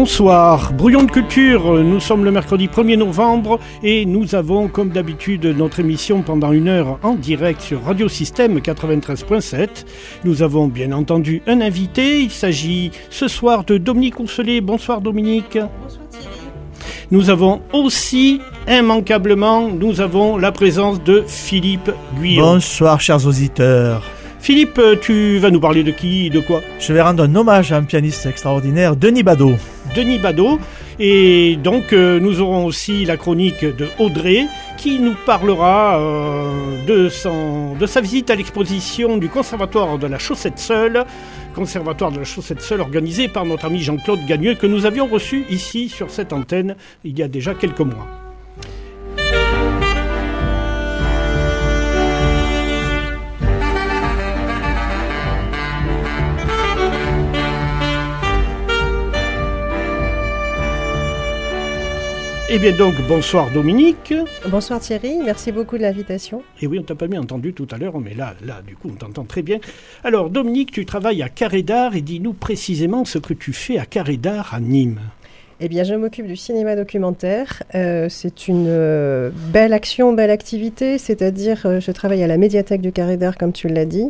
Bonsoir, Brouillon de culture, nous sommes le mercredi 1er novembre et nous avons comme d'habitude notre émission pendant une heure en direct sur Radio Système 93.7. Nous avons bien entendu un invité, il s'agit ce soir de Dominique Ourcelet. Bonsoir Dominique. Bonsoir Thierry. Nous avons aussi immanquablement, nous avons la présence de Philippe Guyot. Bonsoir chers auditeurs. Philippe, tu vas nous parler de qui, de quoi Je vais rendre un hommage à un pianiste extraordinaire, Denis Badeau. Denis Badeau. Et donc euh, nous aurons aussi la chronique de Audrey qui nous parlera euh, de, son, de sa visite à l'exposition du Conservatoire de la Chaussette Seule, Conservatoire de la Chaussette Seule organisé par notre ami Jean-Claude Gagneux que nous avions reçu ici sur cette antenne il y a déjà quelques mois. Eh bien donc, bonsoir Dominique. Bonsoir Thierry, merci beaucoup de l'invitation. Et oui, on t'a pas bien entendu tout à l'heure, mais là, là, du coup, on t'entend très bien. Alors Dominique, tu travailles à Carré d'Art et dis-nous précisément ce que tu fais à Carré d'Art à Nîmes. Eh bien, je m'occupe du cinéma documentaire. Euh, c'est une euh, belle action, belle activité, c'est-à-dire euh, je travaille à la médiathèque du Carré d'Art, comme tu l'as dit.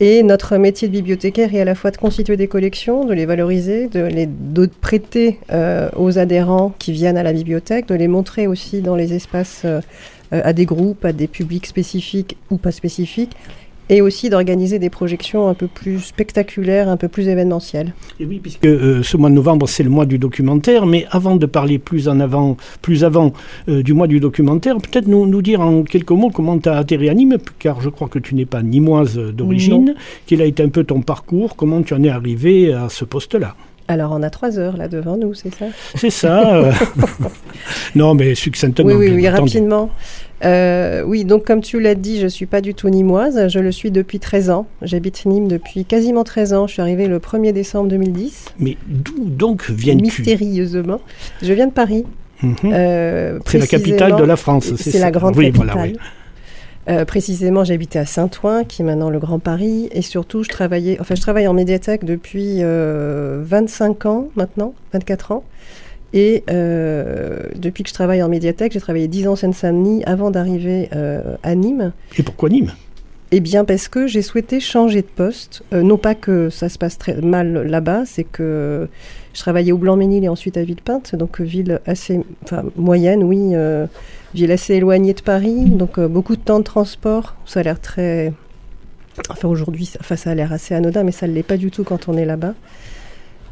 Et notre métier de bibliothécaire est à la fois de constituer des collections, de les valoriser, de les de prêter euh, aux adhérents qui viennent à la bibliothèque, de les montrer aussi dans les espaces euh, à des groupes, à des publics spécifiques ou pas spécifiques, et aussi d'organiser des projections un peu plus spectaculaires, un peu plus événementielles. Et oui, puisque euh, ce mois de novembre, c'est le mois du documentaire, mais avant de parler plus en avant, plus avant euh, du mois du documentaire, peut-être nous, nous dire en quelques mots comment tu as atterri à Nîmes, car je crois que tu n'es pas nimoise d'origine, quel a été un peu ton parcours, comment tu en es arrivé à ce poste-là? Alors, on a trois heures là devant nous, c'est ça? C'est ça. non, mais succinctement. Oui, oui, rapidement. Euh, oui, donc comme tu l'as dit, je suis pas du tout nimoise. Je le suis depuis 13 ans. J'habite Nîmes depuis quasiment 13 ans. Je suis arrivée le 1er décembre 2010. Mais d'où donc viens-tu? Mystérieusement. Je viens de Paris. Mhm. Euh, C'est la capitale de la France, c'est la grande Oui, capitale. voilà, oui. Euh, précisément, j'habitais à Saint-Ouen, qui est maintenant le Grand Paris, et surtout, je travaillais, enfin, je travaille en médiathèque depuis euh, 25 ans maintenant, 24 ans. Et euh, depuis que je travaille en médiathèque, j'ai travaillé 10 ans en Seine-Saint-Denis avant d'arriver euh, à Nîmes. Et pourquoi Nîmes? Eh bien, parce que j'ai souhaité changer de poste. Euh, non pas que ça se passe très mal là-bas, c'est que je travaillais au Blanc-Ménil et ensuite à Villepinte, donc ville assez enfin, moyenne, oui, euh, ville assez éloignée de Paris, donc euh, beaucoup de temps de transport. Ça a l'air très. Enfin, aujourd'hui, ça, enfin, ça a l'air assez anodin, mais ça ne l'est pas du tout quand on est là-bas.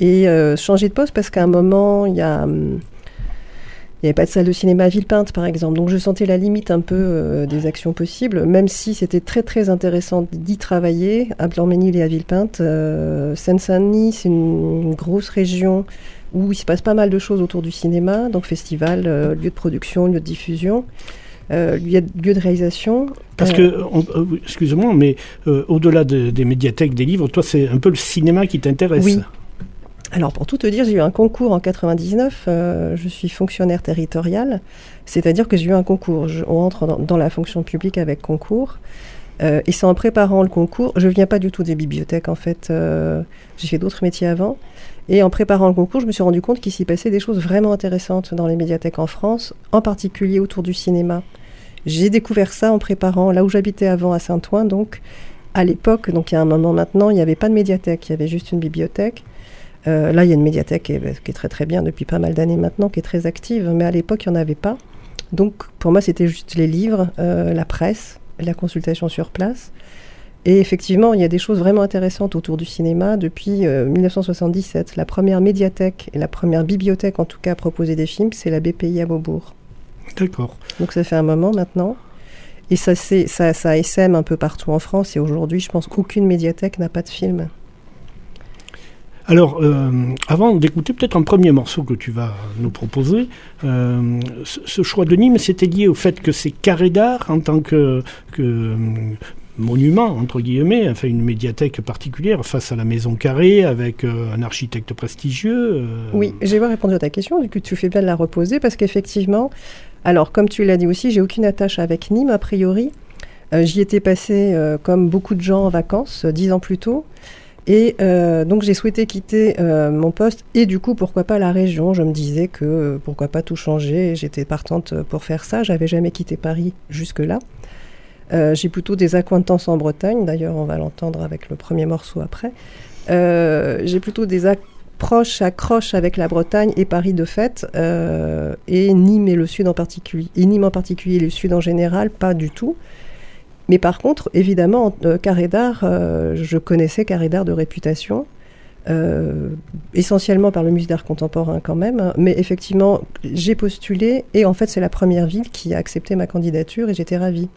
Et euh, changer de poste parce qu'à un moment, il y a. hum, il n'y avait pas de salle de cinéma à Villepinte, par exemple. Donc je sentais la limite un peu euh, des actions possibles, même si c'était très très intéressant d'y travailler à Blanc-Ménil et à Villepinte. Euh, Seine-Saint-Denis, c'est une, une grosse région où il se passe pas mal de choses autour du cinéma, donc festival, euh, lieu de production, lieu de diffusion, euh, lieu, de- lieu de réalisation. Parce que, excuse-moi, mais au-delà de- des médiathèques, des livres, toi, c'est un peu le cinéma qui t'intéresse. Oui. Alors pour tout te dire, j'ai eu un concours en 99, euh, je suis fonctionnaire territorial, c'est-à-dire que j'ai eu un concours. Je- on entre dans, la fonction publique avec concours. Euh, et c'est en préparant le concours, je viens pas du tout des bibliothèques en fait, euh, j'ai fait d'autres métiers avant. Et en préparant le concours, je me suis rendu compte qu'il s'y passait des choses vraiment intéressantes dans les médiathèques en France, en particulier autour du cinéma. J'ai découvert ça en préparant là où j'habitais avant à Saint-Ouen, donc à l'époque, donc il y a un moment maintenant, il n'y avait pas de médiathèque, il y avait juste une bibliothèque. Euh, là, il y a une médiathèque qui est, qui est très très bien depuis pas mal d'années maintenant, qui est très active, mais à l'époque, il n'y en avait pas. Donc, pour moi, c'était juste les livres, euh, la presse, la consultation sur place. Et effectivement, il y a des choses vraiment intéressantes autour du cinéma depuis euh, 1977. La première médiathèque et la première bibliothèque, en tout cas, à proposer des films, c'est la BPI à Beaubourg. D'accord. Donc, ça fait un moment maintenant. Et ça, ça, ça SM un peu partout en France. Et aujourd'hui, je pense qu'aucune médiathèque n'a pas de film. Alors, euh, avant d'écouter peut-être un premier morceau que tu vas nous proposer, euh, ce, choix de Nîmes, c'était lié au fait que c'est carré d'art en tant que, euh, monument, entre guillemets, enfin une médiathèque particulière face à la maison carrée avec un architecte prestigieux. Oui, j'ai pas répondu à ta question, du coup tu fais bien de la reposer parce qu'effectivement, alors comme tu l'as dit aussi, j'ai aucune attache avec Nîmes a priori. J'y étais passé comme beaucoup de gens en vacances dix ans plus tôt. Et euh, donc j'ai souhaité quitter euh, mon poste et du coup pourquoi pas la région? Je me disais que euh, pourquoi pas tout changer. J'étais partante pour faire ça. J'avais jamais quitté Paris jusque-là. j'ai plutôt des acquaintances en Bretagne. D'ailleurs on va l'entendre avec le premier morceau après. j'ai plutôt des approches, accroches avec la Bretagne et Paris de fait. et Nîmes et le Sud en particulier. Et Nîmes en particulier et le Sud en général pas du tout. Mais par contre, évidemment, euh, Carré d'Art, euh, je connaissais Carré d'Art de réputation, euh, essentiellement par le musée d'art contemporain quand même. Mais effectivement, j'ai postulé et en fait, c'est la première ville qui a accepté ma candidature et j'étais ravie.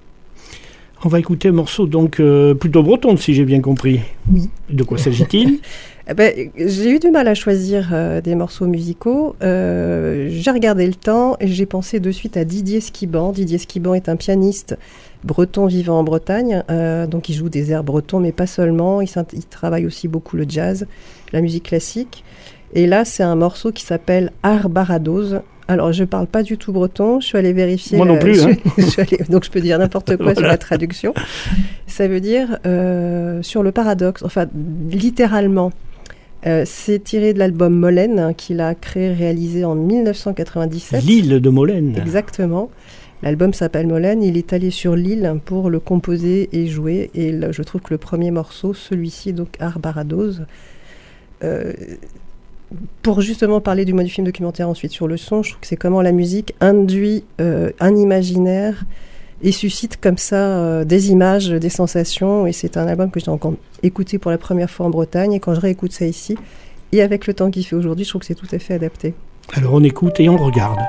On va écouter un morceau donc plutôt breton, si j'ai bien compris. Oui. De quoi s'agit-il? Eh ben, J'ai eu du mal à choisir des morceaux musicaux. j'ai regardé le temps et j'ai pensé de suite à Didier Skiban. Didier Skiban est un pianiste breton vivant en Bretagne. Euh, donc il joue des airs bretons, mais pas seulement. Il, travaille aussi beaucoup le jazz, la musique classique. Et là, c'est un morceau qui s'appelle Arbarados. Alors, je parle pas du tout breton. Je suis allée vérifier. Moi non plus. Hein. donc, je peux dire n'importe quoi sur la traduction. Ça veut dire euh, sur le paradoxe. Enfin, littéralement. Euh, c'est tiré de l'album Molène hein, qu'il a créé, réalisé en 1997. L'île de Molène. Exactement. L'album s'appelle Molène, il est allé sur l'île pour le composer et jouer. Et je trouve que le premier morceau, celui-ci, donc Arbarados, euh, pour justement parler du mode du film documentaire ensuite sur le son, je trouve que c'est comment la musique induit euh, un imaginaire et suscite comme ça euh, des images, des sensations. Et c'est un album que j'ai encore écouté pour la première fois en Bretagne. Et quand je réécoute ça ici, et avec le temps qu'il fait aujourd'hui, je trouve que c'est tout à fait adapté. Alors on écoute et on regarde.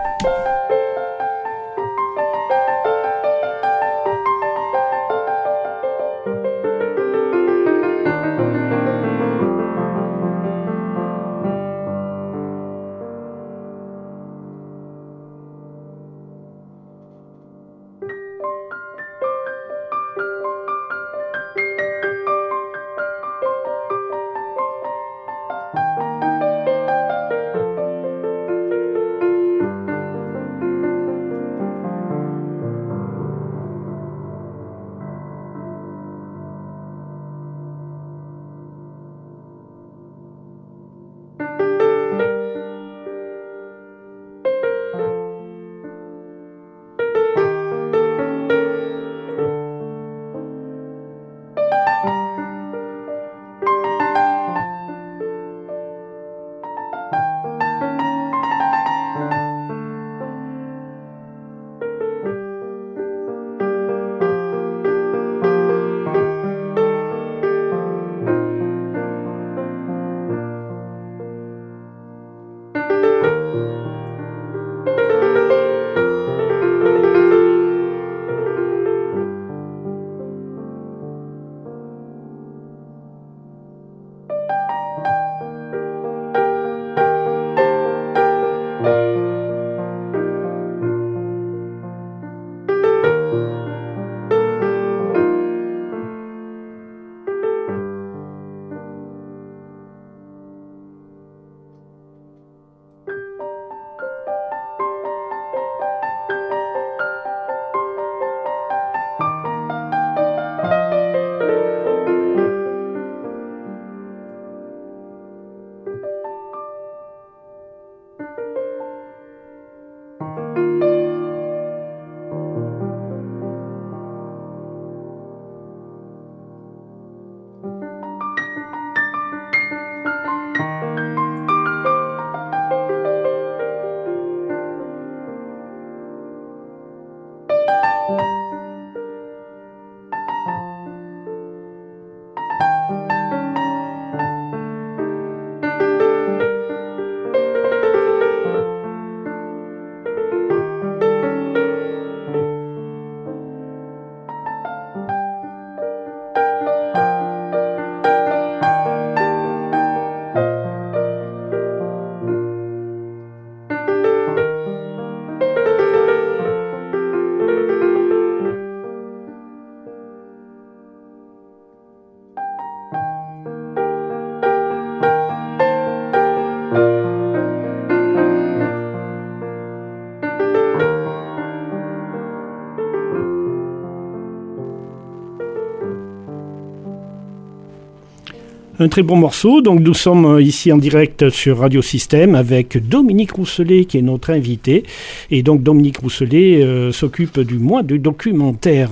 Un très bon morceau. Donc nous sommes euh, ici en direct sur Radio Système avec Dominique Rousselet qui est notre invité. Et donc Dominique Rousselet euh, s'occupe du mois du documentaire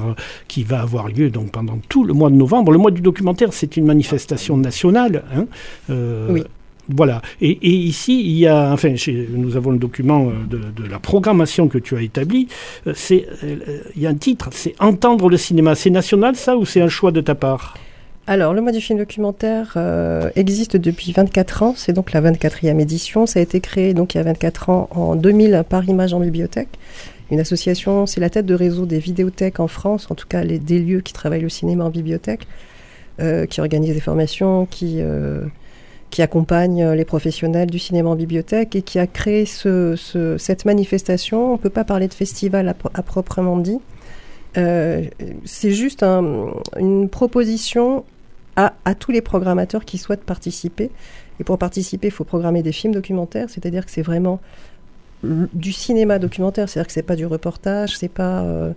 qui va avoir lieu donc pendant tout le mois de novembre. Le mois du documentaire, c'est une manifestation nationale. Hein, euh, oui. Voilà. Et, ici, il y a, enfin, nous avons le document de, de, la programmation que tu as établi. C'est, il y a un titre, c'est Entendre le cinéma. C'est national, ça, ou c'est un choix de ta part? Alors, le mois du film documentaire euh, existe depuis 24 ans. C'est donc la 24e édition. Ça a été créé donc il y a 24 ans en 2000 par Image en bibliothèque. Une association, c'est la tête de réseau des vidéothèques en France, en tout cas les, des lieux qui travaillent le cinéma en bibliothèque, euh, qui organisent des formations, qui, euh, qui accompagnent les professionnels du cinéma en bibliothèque et qui a créé ce, cette manifestation. On ne peut pas parler de festival à, proprement dit. c'est juste une proposition à, tous les programmateurs qui souhaitent participer. Et pour participer, il faut programmer des films documentaires, c'est-à-dire que c'est vraiment du cinéma documentaire, c'est-à-dire que c'est pas du reportage, c'est pas euh,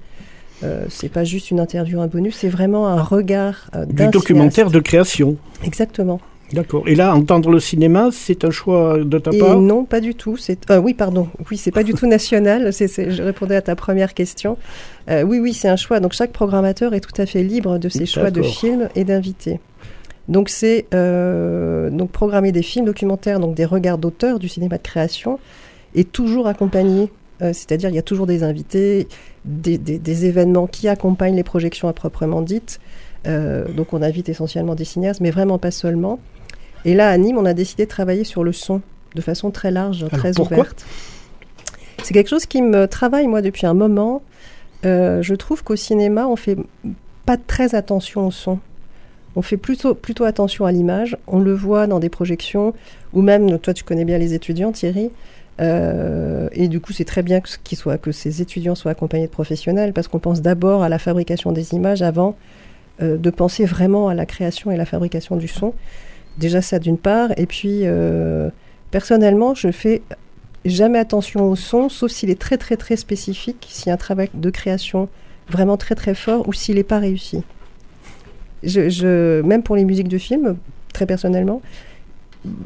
euh, c'est pas juste une interview, un bonus, c'est vraiment un regard euh, du documentaire de création. Exactement. D'accord. Et là, entendre le cinéma, c'est un choix de ta part? Non, pas du tout. C'est oui, pardon. Oui, c'est pas du tout national. je répondais à ta première question. oui, oui, c'est un choix. Donc chaque programmateur est tout à fait libre de ses choix de films et d'invités. Donc c'est euh, donc programmer des films documentaires, donc des regards d'auteurs du cinéma de création, et toujours accompagné, euh, c'est-à-dire il y a toujours des invités, des, événements qui accompagnent les projections à proprement dites. Euh, donc on invite essentiellement des cinéastes, mais vraiment pas seulement. Et là à Nîmes, on a décidé de travailler sur le son de façon très large, très ouverte. C'est quelque chose qui me travaille moi depuis un moment. je trouve qu'au cinéma, on fait pas très attention au son. On fait plutôt, plutôt attention à l'image. On le voit dans des projections, ou même, toi tu connais bien les étudiants, Thierry. Euh, et du coup, c'est très bien que, soit, que ces étudiants soient accompagnés de professionnels, parce qu'on pense d'abord à la fabrication des images avant euh, de penser vraiment à la création et la fabrication du son. Déjà ça d'une part. Et puis, euh, personnellement, je fais jamais attention au son, sauf s'il est très très très spécifique, s'il y a un travail de création vraiment très très fort, ou s'il n'est pas réussi même pour les musiques de films, très personnellement,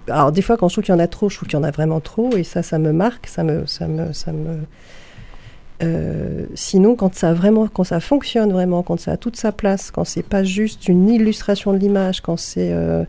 alors des fois quand je trouve qu'il y en a trop, je trouve qu'il y en a vraiment trop, et ça, ça me marque, ça me, ça ça me. Euh, sinon, quand ça vraiment, quand ça fonctionne vraiment, quand ça a toute sa place, quand c'est pas juste une illustration de l'image, quand c'est euh,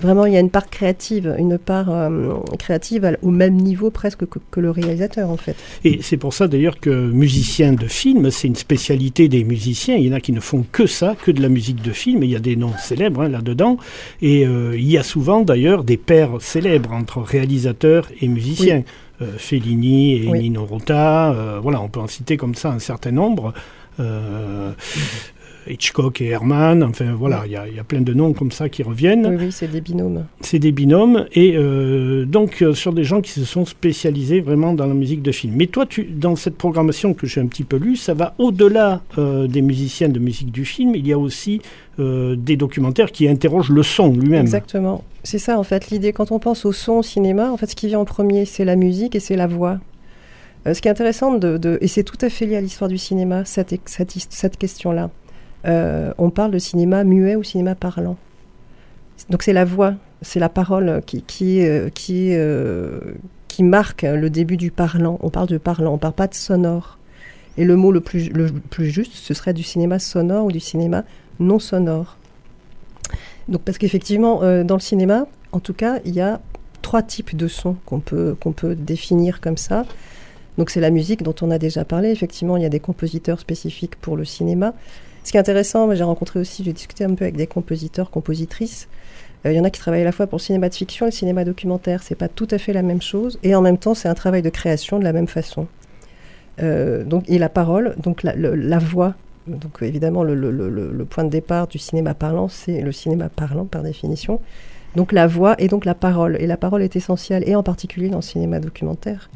Vraiment, il y a une part créative, une part euh, créative au même niveau presque que, le réalisateur, en fait. Et c'est pour ça d'ailleurs que musicien de film, c'est une spécialité des musiciens. Il y en a qui ne font que ça, que de la musique de film. Et il y a des noms célèbres hein, là-dedans. Et euh, il y a souvent d'ailleurs des pairs célèbres entre réalisateurs et musiciens. Euh, Fellini et Nino Rota, voilà, on peut en citer comme ça un certain nombre. Hitchcock et Herman, enfin voilà, il y, a plein de noms comme ça qui reviennent. Oui, oui, c'est des binômes. C'est des binômes, et euh, donc euh, sur des gens qui se sont spécialisés vraiment dans la musique de film. Mais toi, tu, dans cette programmation que j'ai un petit peu lue, ça va au-delà euh, des musiciens de musique du film, il y a aussi des documentaires qui interrogent le son lui-même. Exactement. C'est ça en fait l'idée. Quand on pense au son au cinéma, en fait ce qui vient en premier, c'est la musique et c'est la voix. ce qui est intéressant, de, et c'est tout à fait lié à l'histoire du cinéma, cette, cette, cette question-là. Euh, on parle de cinéma muet ou cinéma parlant. Donc c'est la voix, c'est la parole qui, qui, euh, euh, qui marque le début du parlant. On parle de parlant, on ne parle pas de sonore. Et le mot le plus, le plus juste, ce serait du cinéma sonore ou du cinéma non sonore. Donc parce qu'effectivement, dans le cinéma, en tout cas, il y a trois types de sons qu'on peut, qu'on peut définir comme ça. Donc c'est la musique dont on a déjà parlé. Effectivement, il y a des compositeurs spécifiques pour le cinéma. Ce qui est intéressant, j'ai rencontré aussi, j'ai discuté un peu avec des compositeurs, compositrices. Euh, il y en a qui travaillent à la fois pour le cinéma de fiction et le cinéma documentaire. C'est pas tout à fait la même chose. Et en même temps, c'est un travail de création de la même façon. Euh, donc, et la parole, donc la, voix. Donc évidemment, le, point de départ du cinéma parlant, c'est le cinéma parlant par définition. Donc la voix et donc la parole. Et la parole est essentielle, et en particulier dans le cinéma documentaire.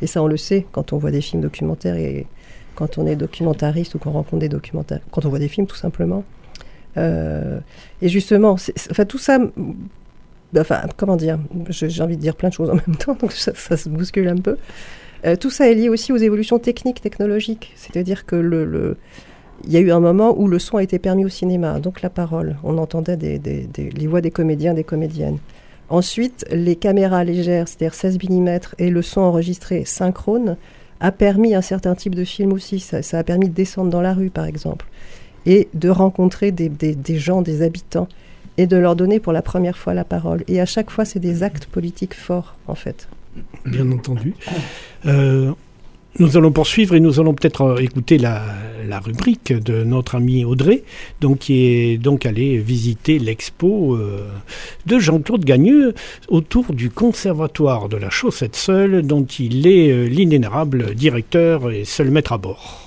Et ça, on le sait quand on voit des films documentaires et quand on est documentariste ou qu'on rencontre des documentaires, quand on voit des films tout simplement. Euh, et justement, enfin tout ça, bah, enfin comment dire, j'ai envie de dire plein de choses en même temps, donc ça, se bouscule un peu. Euh, tout ça est lié aussi aux évolutions techniques, technologiques, c'est-à-dire que le, il y a eu un moment où le son a été permis au cinéma, donc la parole. On entendait les voix des comédiens, des comédiennes. Ensuite, les caméras légères, c'est-à-dire 16 mm, et le son enregistré synchrone, a permis un certain type de film aussi. Ça, a permis de descendre dans la rue, par exemple, et de rencontrer des, gens, des habitants, et de leur donner pour la première fois la parole. Et à chaque fois, c'est des actes politiques forts, en fait. Bien entendu. Euh, nous allons poursuivre et nous allons peut-être euh, écouter la, rubrique de notre ami Audrey, donc, qui est donc allé visiter l'expo euh, de Jean-Claude Gagneux autour du conservatoire de la Chaussette Seule, dont il est euh, l'inénérable directeur et seul maître à bord.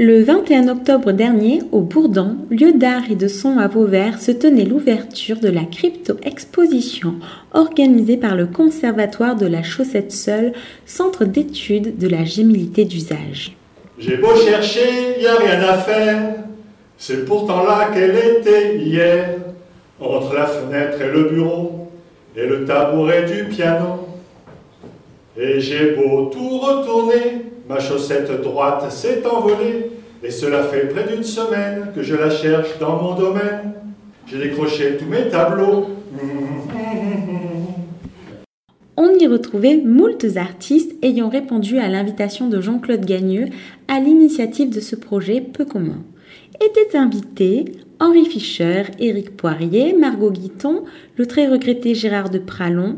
Le 21 octobre dernier, au Bourdan, lieu d'art et de son à Vauvert, se tenait l'ouverture de la crypto-exposition organisée par le Conservatoire de la Chaussette Seule, centre d'études de la gémilité d'usage. J'ai beau chercher, y a rien à faire. C'est pourtant là qu'elle était hier, entre la fenêtre et le bureau, et le tabouret du piano. Et j'ai beau tout retourner, Ma chaussette droite s'est envolée, et cela fait près d'une semaine que je la cherche dans mon domaine. J'ai décroché tous mes tableaux. On y retrouvait moultes artistes ayant répondu à l'invitation de Jean-Claude Gagneux à l'initiative de ce projet peu commun. Étaient invités Henri Fischer, Éric Poirier, Margot Guiton, le très regretté Gérard de Pralon,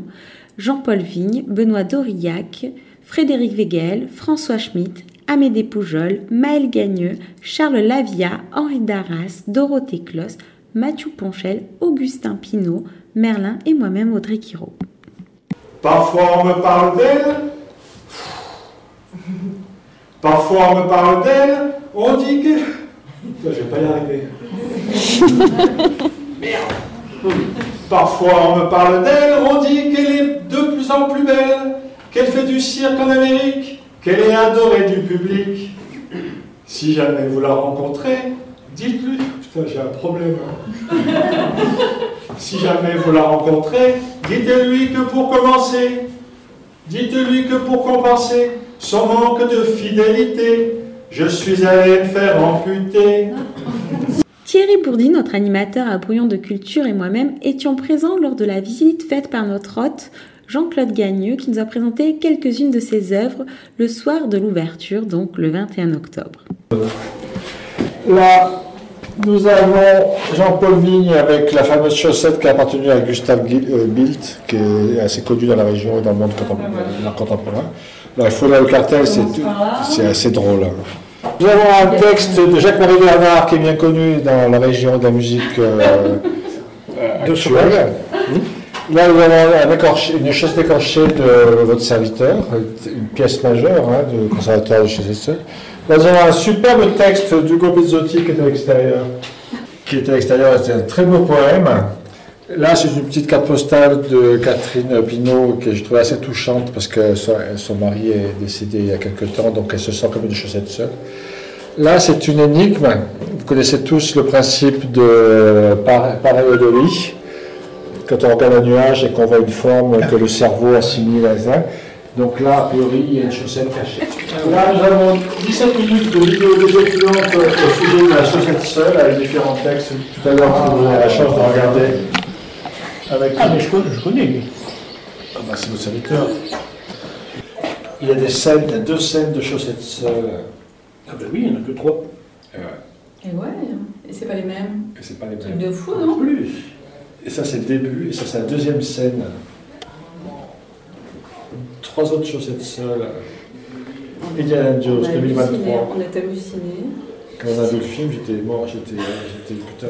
Jean-Paul Vigne, Benoît Dorillac, Frédéric Wegel, François Schmitt, Amédée Poujol, Maël Gagneux, Charles Lavia, Henri Darras, Dorothée Clos, Mathieu Ponchel, Augustin Pinault, Merlin et moi-même Audrey Quiraud. Parfois on me parle d'elle. Parfois on me parle d'elle. On dit que. Je vais pas y arriver. Merde. Parfois on me parle d'elle. On dit qu'elle est de plus en plus belle qu'elle fait du cirque en Amérique, qu'elle est adorée du public. Si jamais vous la rencontrez, dites-lui, putain j'ai un problème. Hein. si jamais vous la rencontrez, dites-lui que pour commencer, dites-lui que pour compenser son manque de fidélité, je suis allé me faire amputer. Thierry Bourdi, notre animateur à Brouillon de Culture et moi-même étions présents lors de la visite faite par notre hôte Jean-Claude Gagneux qui nous a présenté quelques-unes de ses œuvres le soir de l'ouverture, donc le 21 octobre. Là, nous avons Jean-Paul Vigne avec la fameuse chaussette qui a appartenu à Gustave euh, Bilt, qui est assez connu dans la région et dans le monde contemporain. Là, il faut le cartel, c'est assez drôle. Hein. Nous avons un texte de Jacques-Marie Bernard qui est bien connu dans la région de la musique euh, actuelle. Là, vous avez une chaise décrochée de votre serviteur, une pièce majeure hein, du conservatoire de chez Là, nous avons un superbe texte d'Hugo Bizzotti qui est à l'extérieur. Qui est à l'extérieur, c'est un très beau poème. Là, c'est une petite carte postale de Catherine Pinault que je trouve assez touchante parce que son, mari est décédé il y a quelque temps, donc elle se sent comme une chaussette seule. Là, c'est une énigme. Vous connaissez tous le principe de pareidolie quand on regarde un nuage et qu'on voit une forme que le cerveau assimile à ça. Donc là, a priori, il y a une chaussette cachée. Là, nous avons 17 minutes de vidéo désoccupante au sujet de la chaussette seule, avec différents textes. Tout à l'heure, vous aurez la chance de regarder avec... Ah, mais je connais, je connais lui. Ah, bah, c'est votre serviteur. Il y a des scènes, il y a deux scènes de chaussettes seules. Ah, ben oui, il n'y en a que trois. Et ouais. Et ouais, et c'est pas les mêmes. Et c'est pas les mêmes. Truc de fou, non? Plus. Et ça, c'est le début, et ça, c'est la deuxième scène. Trois autres chaussettes seules. Indiana Jones, 2023. on est halluciné. Quand on a vu le film, j'étais mort, j'étais, j'étais putain.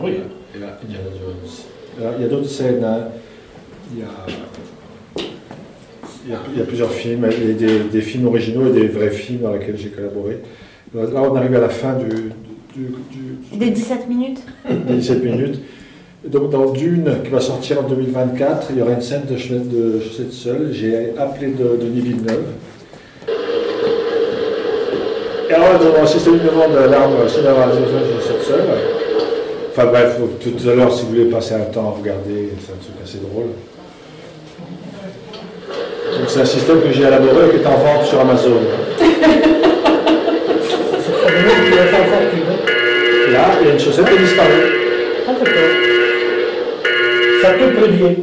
Oui. Et là, Indiana Jones. il y a d'autres scènes. Hein. Il, y a, il, y a, plusieurs films, il y a des, des, films originaux et des vrais films dans lesquels j'ai collaboré. Là, on arrive à la fin du, des 17 minutes Des 17 minutes. Donc dans Dune, qui va sortir en 2024, il y aura une scène de chaussette seule. J'ai appelé de, Denis Villeneuve. Et alors, va assister une de l'arme cinéma de chaussette seule. Enfin bref, tout à l'heure, si vous voulez passer un temps à regarder, c'est un truc assez drôle. Donc c'est un système que j'ai élaboré et qui est en vente sur Amazon. Là, il y a une chaussette qui a disparu. Ah, d'accord. Ça te prévient.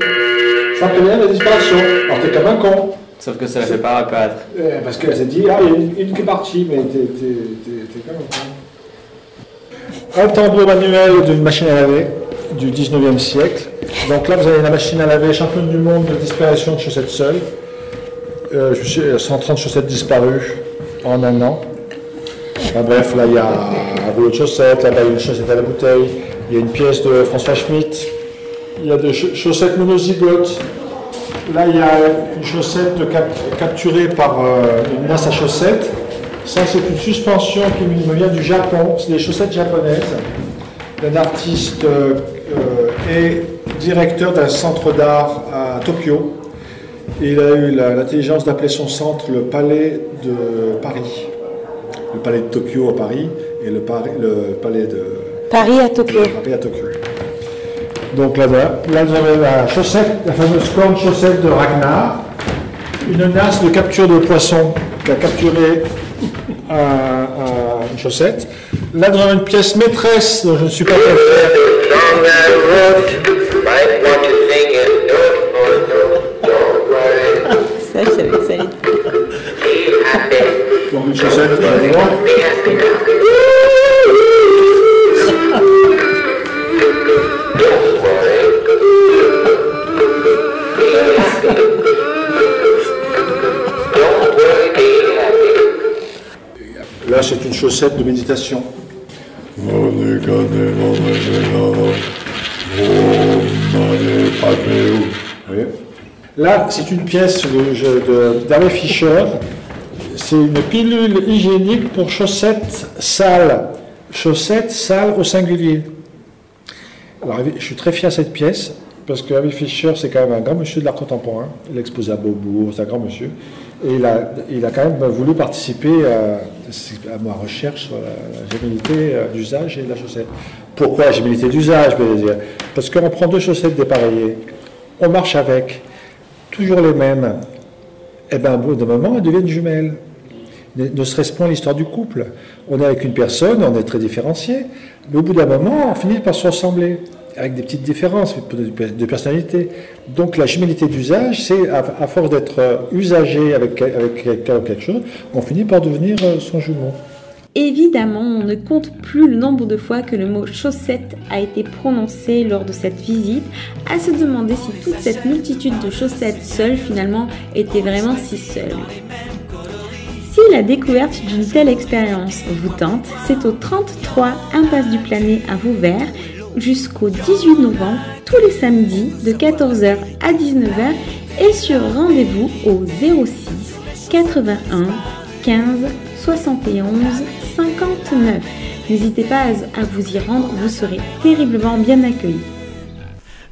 Ça prévient la disparition. Alors t'es comme un con. Sauf que ça ne fait pas apparaître. Euh, Parce qu'elle s'est dit, ah, il y a une, une qui est partie, mais t'es comme un con. Un tambour manuel d'une machine à laver du 19e siècle. Donc là, vous avez la machine à laver, championne du monde de disparition de chaussettes seules. Euh, je suis 130 chaussettes disparues en un an. Enfin, bref, là, il y a chaussettes, là-bas, il y a une chaussette à la bouteille, il y a une pièce de François Schmitt, il y a des cha- chaussettes monozygotes. Là, il y a une chaussette capturée par euh, une nasse à chaussettes. Ça, c'est une suspension qui me vient du Japon. C'est des chaussettes japonaises d'un artiste euh, euh, et directeur d'un centre d'art à Tokyo. Et il a eu l'intelligence d'appeler son centre le Palais de Paris. Le Palais de Tokyo à Paris et le, Pari- le Palais de Paris à Tokyo. Paris à Tokyo. Donc là, là vous avez la chaussette, la fameuse corne chaussette de Ragnar, une nasse de capture de poisson qui a capturé un- un- une chaussette. Là, nous avons une pièce maîtresse dont je ne suis pas très Là, c'est une chaussette de méditation. Là, c'est une pièce d'Harry Fisher. C'est une pilule hygiénique pour chaussettes sales. Chaussettes sales au singulier. Alors, je suis très fier de cette pièce parce que Harry Fisher, c'est quand même un grand monsieur de l'art contemporain. Il a exposé à Beaubourg, c'est un grand monsieur. Et il a, quand même voulu participer à, à ma recherche sur la, gémilité euh, d'usage et de la chaussette. Pourquoi la gémilité d'usage Parce qu'on prend deux chaussettes dépareillées, on marche avec, toujours les mêmes. Et bien, au bout d'un moment, elles deviennent jumelles. Ne, serait-ce pas l'histoire du couple On est avec une personne, on est très différenciés, mais au bout d'un moment, on finit par se ressembler, avec des petites différences de, personnalité. Donc la jumélité d'usage, c'est à, à force d'être euh, usagé avec, avec quelqu'un ou quelque chose, on finit par devenir euh, son jumeau. Évidemment, on ne compte plus le nombre de fois que le mot chaussette a été prononcé lors de cette visite, à se demander si toute cette multitude de chaussettes seules finalement était vraiment si seule. Si la découverte d'une telle expérience vous tente, c'est au 33 Impasse du Planet à Vauvert jusqu'au 18 novembre, tous les samedis de 14h à 19h et sur rendez-vous au 06 81 15 71 59. N'hésitez pas à vous y rendre, vous serez terriblement bien accueillis.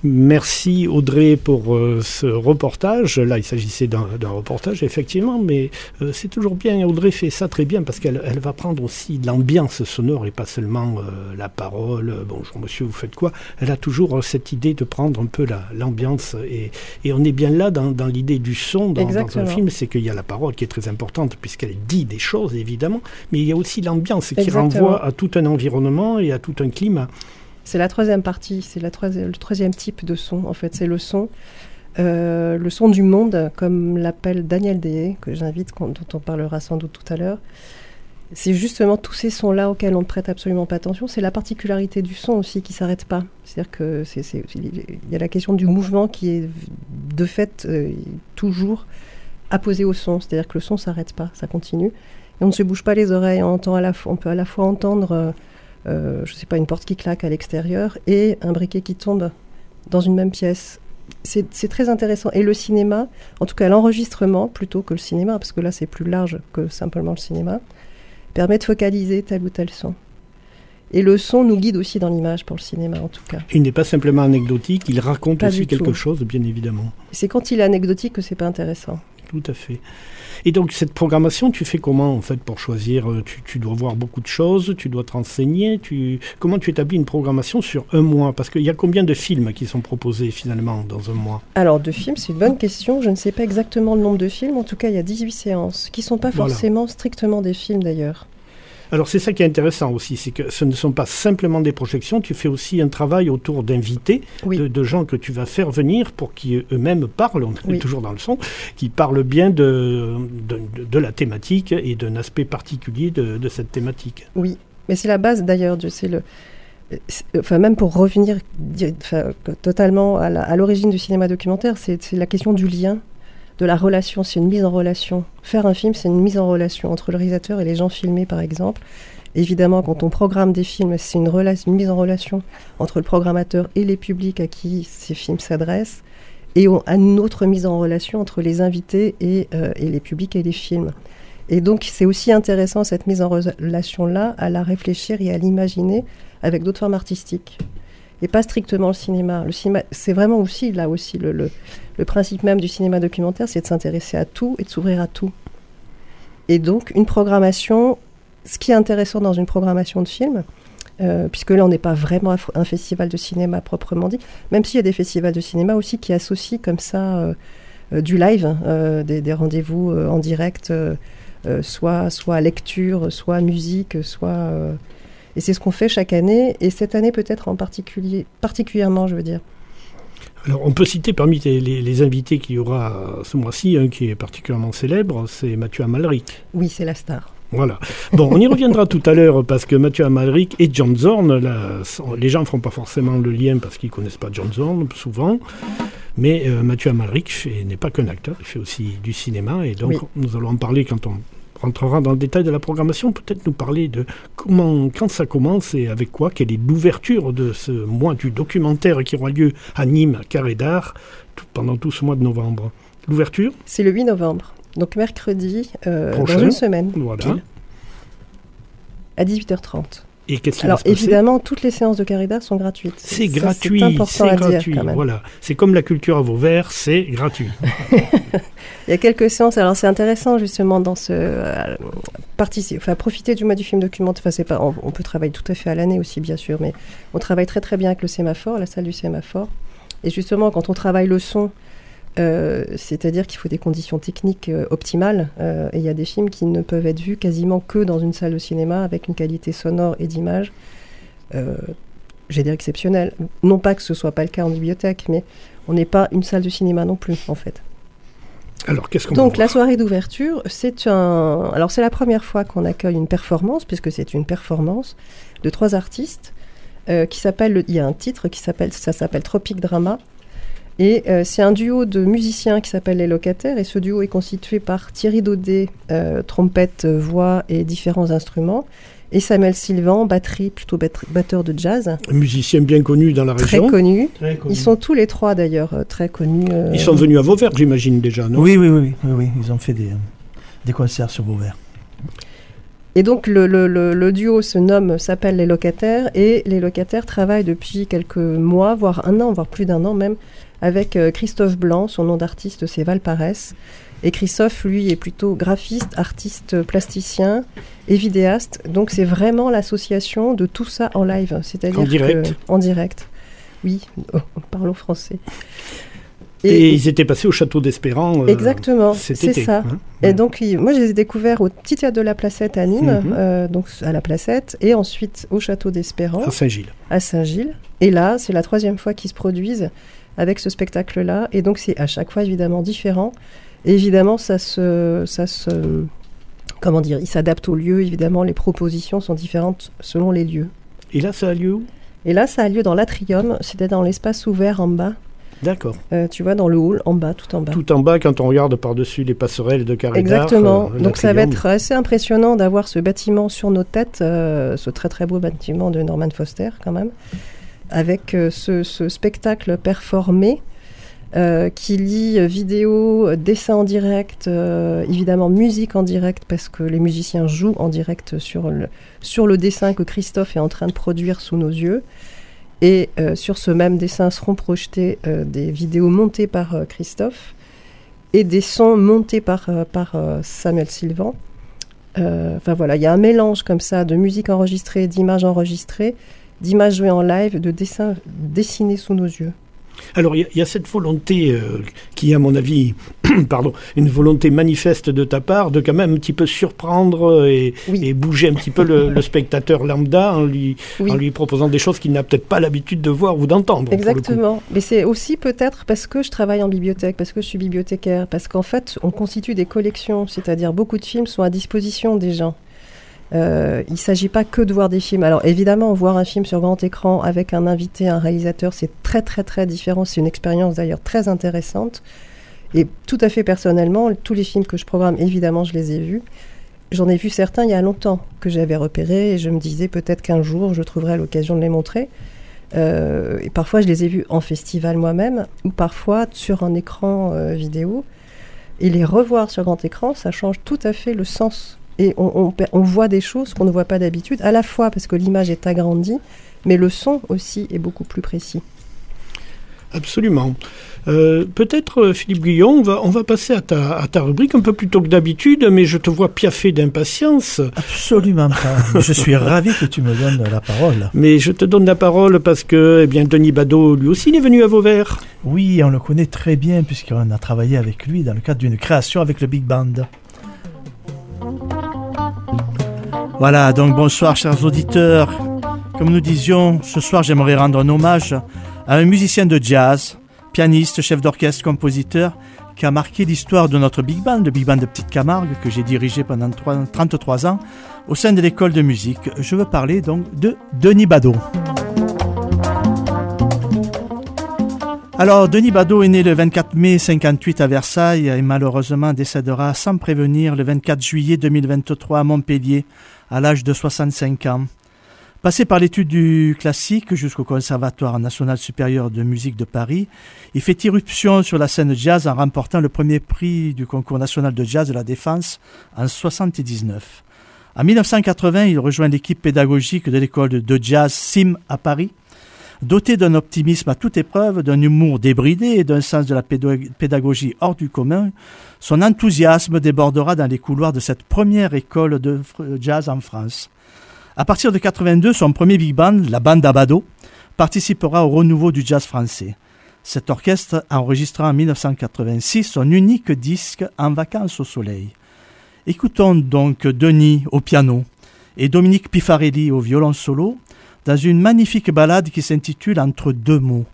Merci Audrey pour euh, ce reportage. Là, il s'agissait d'un reportage, effectivement, mais euh, c'est toujours bien. Audrey fait ça très bien parce qu'elle elle va prendre aussi l'ambiance sonore et pas seulement euh, la parole. Bonjour monsieur, vous faites quoi? Elle a toujours cette idée de prendre un peu la- l'ambiance et, et on est bien là dans, dans l'idée du son dans, dans un film, c'est qu'il y a la parole qui est très importante puisqu'elle dit des choses évidemment, mais il y a aussi l'ambiance qui renvoie à tout un environnement et à tout un climat. C'est la troisième partie, c'est le troisième type de son. En fait, c'est le son, euh, le son du monde, comme l'appelle Daniel Deye, que j'invite, dont on parlera sans doute tout à l'heure. C'est justement tous ces sons-là auxquels on ne prête absolument pas attention. C'est la particularité du son aussi qui s'arrête pas. C'est-à-dire que il y a la question du mouvement qui est de fait euh, toujours apposé au son. C'est-à-dire que le son s'arrête pas, ça continue. Et on ne se bouge pas les oreilles. On, entend à la on peut à la fois entendre euh, euh, je sais pas, une porte qui claque à l'extérieur et un briquet qui tombe dans une même pièce. C'est très intéressant. Et le cinéma, en tout cas l'enregistrement, plutôt que le cinéma, parce que là c'est plus large que simplement le cinéma, permet de focaliser tel ou tel son. Et le son nous guide aussi dans l'image pour le cinéma, en tout cas. Il n'est pas simplement anecdotique, il raconte Pas aussi quelque chose, bien évidemment. C'est quand il est anecdotique que c'est pas intéressant. Tout à fait. Et donc, cette programmation, tu fais comment, en fait, pour choisir euh, tu, tu dois voir beaucoup de choses, tu dois te renseigner. Tu... Comment tu établis une programmation sur un mois? Parce qu'il y a combien de films qui sont proposés, finalement, dans un mois? Alors, de films, c'est une bonne question. Je ne sais pas exactement le nombre de films. En tout cas, il y a 18 séances, qui sont pas Voilà. forcément strictement des films d'ailleurs. Alors c'est ça qui est intéressant aussi, c'est que ce ne sont pas simplement des projections, tu fais aussi un travail autour d'invités, Oui. de, de gens que tu vas faire venir pour qu'ils eux-mêmes parlent, on est toujours dans le son, qui parlent bien de, de, la thématique et d'un aspect particulier de, de cette thématique. Oui, mais c'est la base d'ailleurs. C'est le, enfin même pour revenir enfin, totalement à l'origine du cinéma documentaire, c'est la question du lien, de la relation. C'est une mise en relation. Faire un film, c'est une mise en relation entre le réalisateur et les gens filmés, par exemple. Évidemment, quand on programme des films, c'est une, mise en relation entre le programmateur et les publics à qui ces films s'adressent, et on a une autre mise en relation entre les invités et, euh, et les publics et les films. Et donc, c'est aussi intéressant, cette mise en relation-là, à la réfléchir et à l'imaginer avec d'autres formes artistiques. Et pas strictement le cinéma. Le cinéma, c'est vraiment aussi, là aussi, le, principe même du cinéma documentaire, c'est de s'intéresser à tout et de s'ouvrir à tout. Et donc, une programmation, ce qui est intéressant dans une programmation de film, euh, puisque là, on n'est pas vraiment un festival de cinéma proprement dit, même s'il y a des festivals de cinéma aussi qui associent comme ça euh, euh, du live, euh, des, des rendez-vous en direct, soit, soit lecture, soit musique, soit... et c'est ce qu'on fait chaque année, et cette année peut-être en particulier, particulièrement, je veux dire. Alors on peut citer parmi les, les- les invités qu'il y aura ce mois-ci, un qui est particulièrement célèbre, c'est Mathieu Amalric. Oui, c'est la star. Voilà. Bon, on y reviendra tout à l'heure parce que Mathieu Amalric et John Zorn, là, les gens ne font pas forcément le lien parce qu'ils connaissent pas John Zorn souvent. Mais euh, Mathieu Amalric n'est pas qu'un acteur, il fait aussi du cinéma et donc Oui. nous allons en parler quand on rentrera dans le détail de la programmation. Peut-être nous parler de comment, quand ça commence et avec quoi, quelle est l'ouverture de ce mois du documentaire qui aura lieu à Nîmes, à Carré d'Art, pendant tout ce mois de novembre. L'ouverture, C'est le 8 novembre, donc mercredi, euh, dans Prochain. une semaine, voilà. pile, à 18h30. Et qu'est-ce qui va Alors se passer évidemment, toutes les séances de Carré sont gratuites. C'est gratuit, C'est important c'est à gratuit. dire. Voilà, c'est comme la culture à vos verres, c'est gratuit. Il y a quelques séances. Alors c'est intéressant justement dans ce euh, participer, enfin profiter du mois du film documentaire. Enfin pas, on, on peut travailler tout à fait à l'année aussi bien sûr, mais on travaille très très bien avec le sémaphore, la salle du sémaphore. Et justement quand on travaille le son, euh, c'est-à-dire qu'il faut des conditions techniques euh, optimales. euh, et il y a des films qui ne peuvent être vus quasiment que dans une salle de cinéma avec une qualité sonore et d'image. J'ai dire exceptionnelle. Non pas que ce soit pas le cas en bibliothèque, mais on n'est pas une salle de cinéma non plus en fait. Alors, qu'est-ce qu'on Donc la soirée d'ouverture, c'est un. Alors c'est la première fois qu'on accueille une performance, puisque c'est une performance de trois artistes qui s'appelle. le- Il y a un titre qui s'appelle. Ça s'appelle Tropic Drama. Et euh, c'est un duo de musiciens qui s'appelle Les Locataires. Et ce duo est constitué par Thierry Daudet, euh, trompette, voix et différents instruments. Et Samuel Sylvan, batterie, plutôt bat- batteur de jazz, Un musicien bien connu dans la très région. connu. Très connu. Ils sont tous les trois d'ailleurs euh, très connus. euh, Ils sont venus à Vauvert, j'imagine déjà, non? Oui, oui, oui, oui, oui, oui, ils ont fait des, des concerts sur Vauvert. Et donc le, le- le- le duo se nomme, s'appelle Les Locataires, et les locataires travaillent depuis quelques mois, voire un an, voire plus d'un an même, avec euh, Christophe Blanc, son nom d'artiste c'est Valparès. Et Christophe, lui, est plutôt graphiste, artiste plasticien et vidéaste. Donc c'est vraiment l'association de tout ça en live. C'est-à-dire En direct. que- En direct. Oui, oh, parlons français. Et, ils étaient passés au château d'Espérant. euh, Exactement, c'est ça. hein. Et donc, il- moi, je les ai découverts au petit théâtre de la Placette à Nîmes, Mhm. euh, donc à la Placette, et ensuite au château d'Espérance, À Saint-Gilles. à Saint-Gilles. Et là, c'est la troisième fois qu'ils se produisent avec ce spectacle-là. Et donc, c'est à chaque fois évidemment différent. Et évidemment, ça se, ça se, comment dire, il s'adapte au lieu. Évidemment, les propositions sont différentes selon les lieux. Et là, ça a lieu où? Et là, ça a lieu dans l'atrium, c'était dans l'espace ouvert en bas. D'accord. Euh, tu vois, dans le hall, en bas, tout en bas. Tout en bas, quand on regarde par-dessus les passerelles de Carré Exactement. euh, Donc ça va être assez impressionnant d'avoir ce bâtiment sur nos têtes, euh, ce très très beau bâtiment de Norman Foster quand même, avec euh, ce, spectacle performé euh, qui lie vidéo, dessin en direct, euh, évidemment musique en direct parce que les musiciens jouent en direct sur le, sur le dessin que Christophe est en train de produire sous nos yeux. Et sur ce même dessin seront projetées des vidéos montées par Christophe et des sons montés par, par Samuel Sylvan. Enfin voilà, il y a un mélange comme ça de musique enregistrée, d'images enregistrées, d'images jouées en live, de dessins dessinés sous nos yeux. Alors il y a- il y, a cette volonté euh, qui est à mon avis, pardon, une volonté manifeste de ta part de quand même un petit peu surprendre et, Oui. et bouger un petit peu le, le spectateur lambda en lui, Oui. en lui proposant des choses qu'il n'a peut-être pas l'habitude de voir ou d'entendre. Exactement. Mais c'est aussi peut-être parce que je travaille en bibliothèque, parce que je suis bibliothécaire, parce qu'en fait, on constitue des collections, c'est-à-dire beaucoup de films sont à disposition des gens. Euh, il ne s'agit pas que de voir des films. Alors évidemment, voir un film sur grand écran avec un invité, un réalisateur, c'est très très très différent. C'est une expérience d'ailleurs très intéressante. Et tout à fait personnellement, tous les films que je programme, évidemment, je les ai vus. J'en ai vu certains il y a longtemps que j'avais repérés et je me disais peut-être qu'un jour je trouverai l'occasion de les montrer. Euh, et parfois, je les ai vus en festival moi-même, ou parfois sur un écran euh, vidéo. Et les revoir sur grand écran, ça change tout à fait le sens. Et on, on per- on voit des choses qu'on ne voit pas d'habitude, à la fois parce que l'image est agrandie, mais le son aussi est beaucoup plus précis. Absolument. Euh, Peut-être, euh, Philippe Guillon, on va, on va passer à ta, à ta rubrique un peu plus tôt que d'habitude, mais je te vois piaffé d'impatience. Absolument pas. Je suis ravi que tu me donnes la parole. Mais je te donne la parole parce que eh bien, Denis Badeau, lui aussi, il est venu à Vauvert. Oui, on le connaît très bien puisqu'on a travaillé avec lui dans le cadre d'une création avec le Big Band. Voilà, donc bonsoir chers auditeurs. Comme nous disions, ce soir j'aimerais rendre un hommage à un musicien de jazz, pianiste, chef d'orchestre, compositeur, qui a marqué l'histoire de notre Big Band, le Big Band de Petite Camargue, que j'ai dirigé pendant trois- 33 ans au sein de l'école de musique. Je veux parler donc de Denis Badeau. Alors, Denis Badeau est né le 24 mai 58 à Versailles et malheureusement décédera sans prévenir le 24 juillet 2023 à Montpellier à l'âge de 65 ans. Passé par l'étude du classique jusqu'au Conservatoire national supérieur de musique de Paris, il fait irruption sur la scène jazz en remportant le premier prix du concours national de jazz de la Défense en 79. En 1980, il rejoint l'équipe pédagogique de l'école de jazz SIM à Paris. Doté d'un optimisme à toute épreuve, d'un humour débridé et d'un sens de la pédagogie hors du commun, son enthousiasme débordera dans les couloirs de cette première école de jazz en France. À partir de 82, son premier big band, la bande Abado, participera au renouveau du jazz français. Cet orchestre enregistra en 1986 son unique disque En vacances au soleil. Écoutons donc Denis au piano et Dominique Pifarelli au violon solo dans une magnifique ballade qui s'intitule Entre deux mots,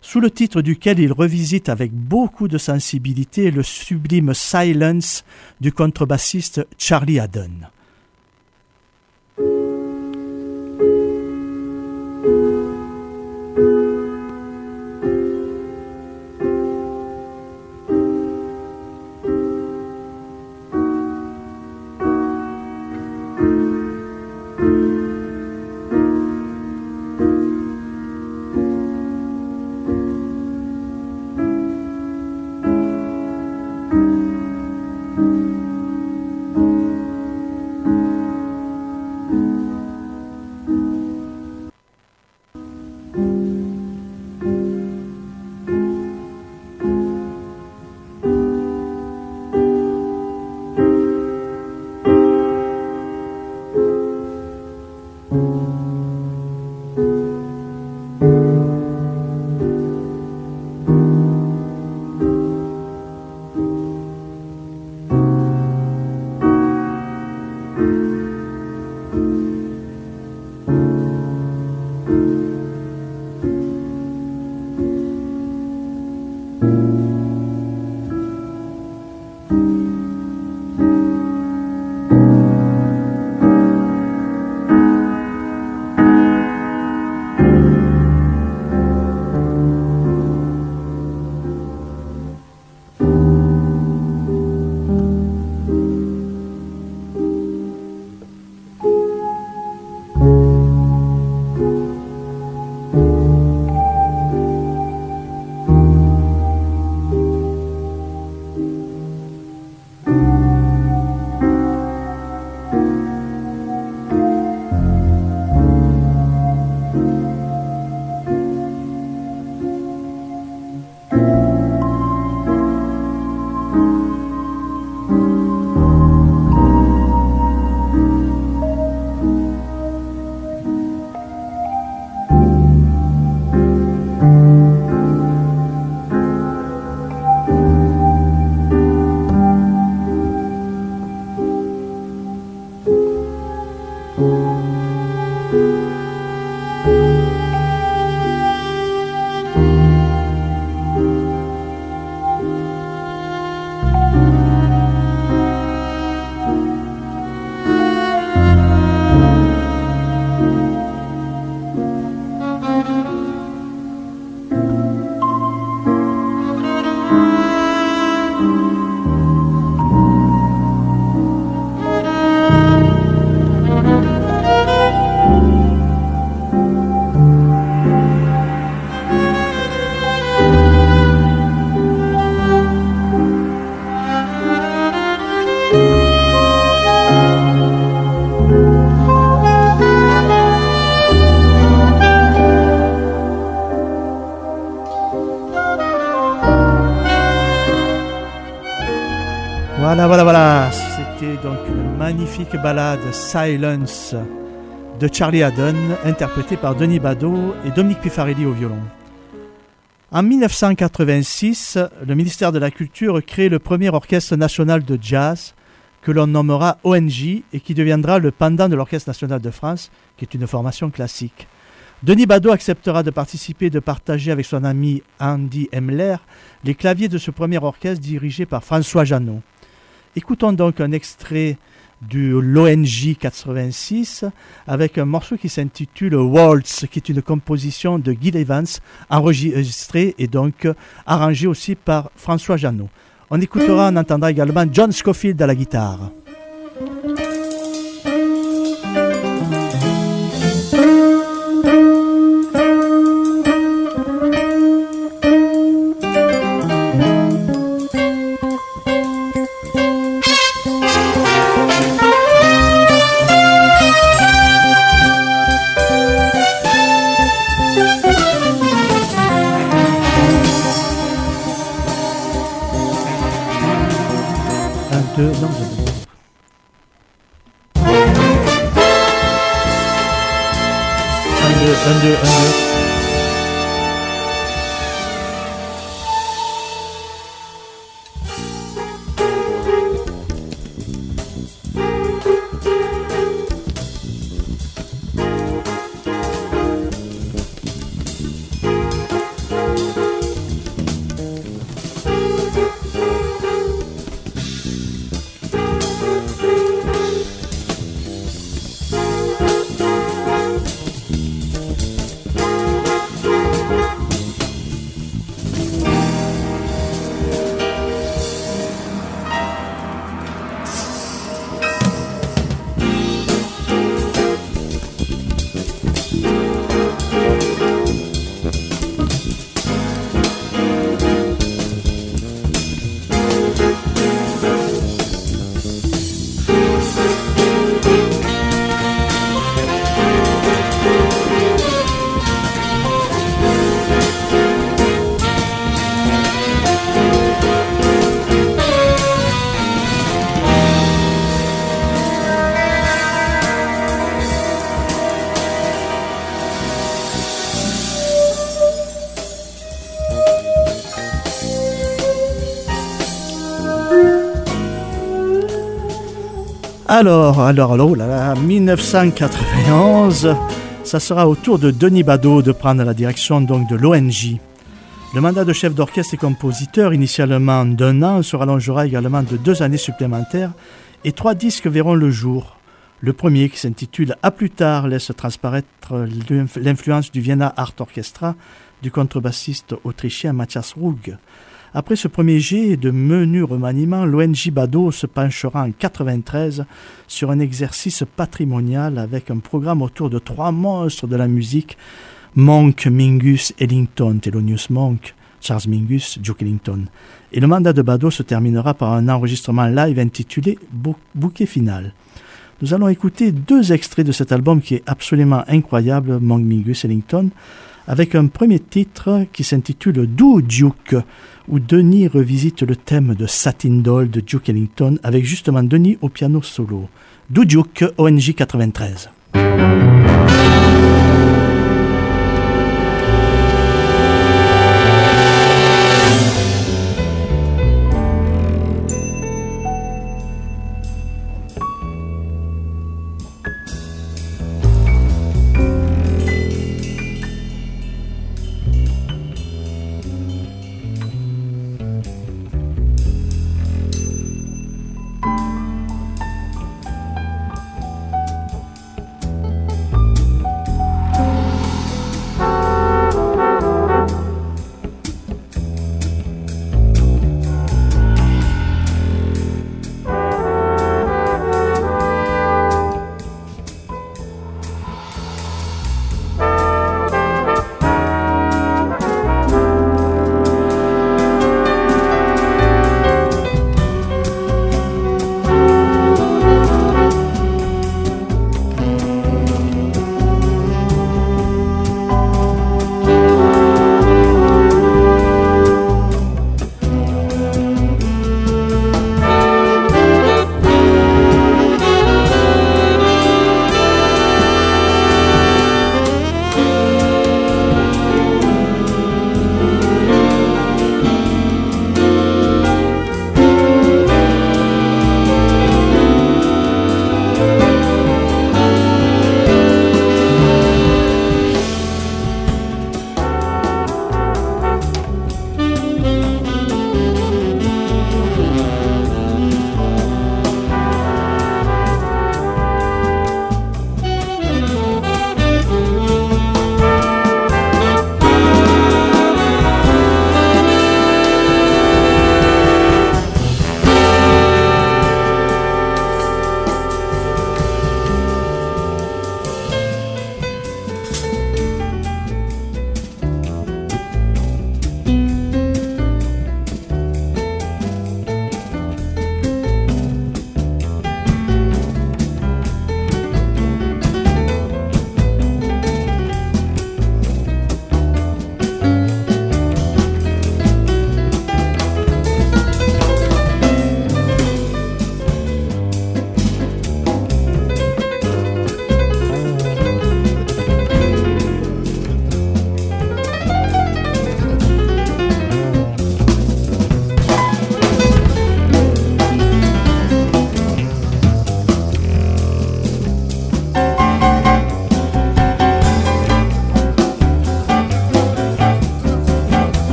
sous le titre duquel il revisite avec beaucoup de sensibilité le sublime Silence du contrebassiste Charlie Haddon. Silence de Charlie Haddon, interprétée par Denis Badeau et Dominique Pifarelli au violon. En 1986, le ministère de la Culture crée le premier orchestre national de jazz que l'on nommera ONJ et qui deviendra le pendant de l'Orchestre national de France, qui est une formation classique. Denis Badeau acceptera de participer et de partager avec son ami Andy Emler les claviers de ce premier orchestre dirigé par François Janot. Écoutons donc un extrait du l'ONJ 86 avec un morceau qui s'intitule Waltz, qui est une composition de Guy Evans, enregistrée et donc arrangée aussi par François Janot. On écoutera, on entendra également John Scofield à la guitare. Alors, alors, alors, oh là là, 1991, ça sera au tour de Denis Badeau de prendre la direction donc de l'ONJ. Le mandat de chef d'orchestre et compositeur, initialement d'un an, se rallongera également de deux années supplémentaires et trois disques verront le jour. Le premier, qui s'intitule À plus tard, laisse transparaître l'inf- l'influence du Vienna Art Orchestra du contrebassiste autrichien Matthias Rugg. Après ce premier jet de menu remaniement, l'ONJ Badeau se penchera en 93 sur un exercice patrimonial avec un programme autour de trois monstres de la musique, Monk, Mingus, Ellington, Thelonious Monk, Charles Mingus, Duke Ellington. Et le mandat de Badeau se terminera par un enregistrement live intitulé Bou- Bouquet final. Nous allons écouter deux extraits de cet album qui est absolument incroyable, Monk, Mingus, Ellington, avec un premier titre qui s'intitule Do Duke, où Denis revisite le thème de Satin Doll de Duke Ellington avec justement Denis au piano solo. Do Duke, ONG 93.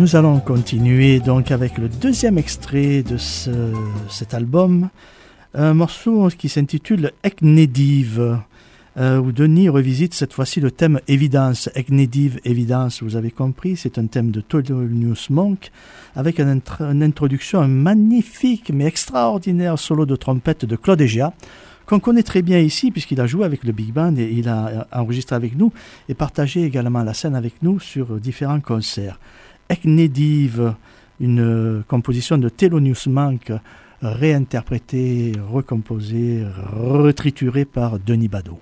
Nous allons continuer donc avec le deuxième extrait de ce, cet album, un morceau qui s'intitule Eknediv, euh, où Denis revisite cette fois-ci le thème évidence, Eknediv, évidence, vous avez compris, c'est un thème de Thelonious Monk, avec une, introduction, un magnifique mais extraordinaire solo de trompette de Claude Egea, qu'on connaît très bien ici, puisqu'il a joué avec le Big Band et il a enregistré avec nous, et partagé également la scène avec nous sur différents concerts. Eknediv, une composition de Thelonious Monk, réinterprétée, recomposée, retriturée par Denis Badeau.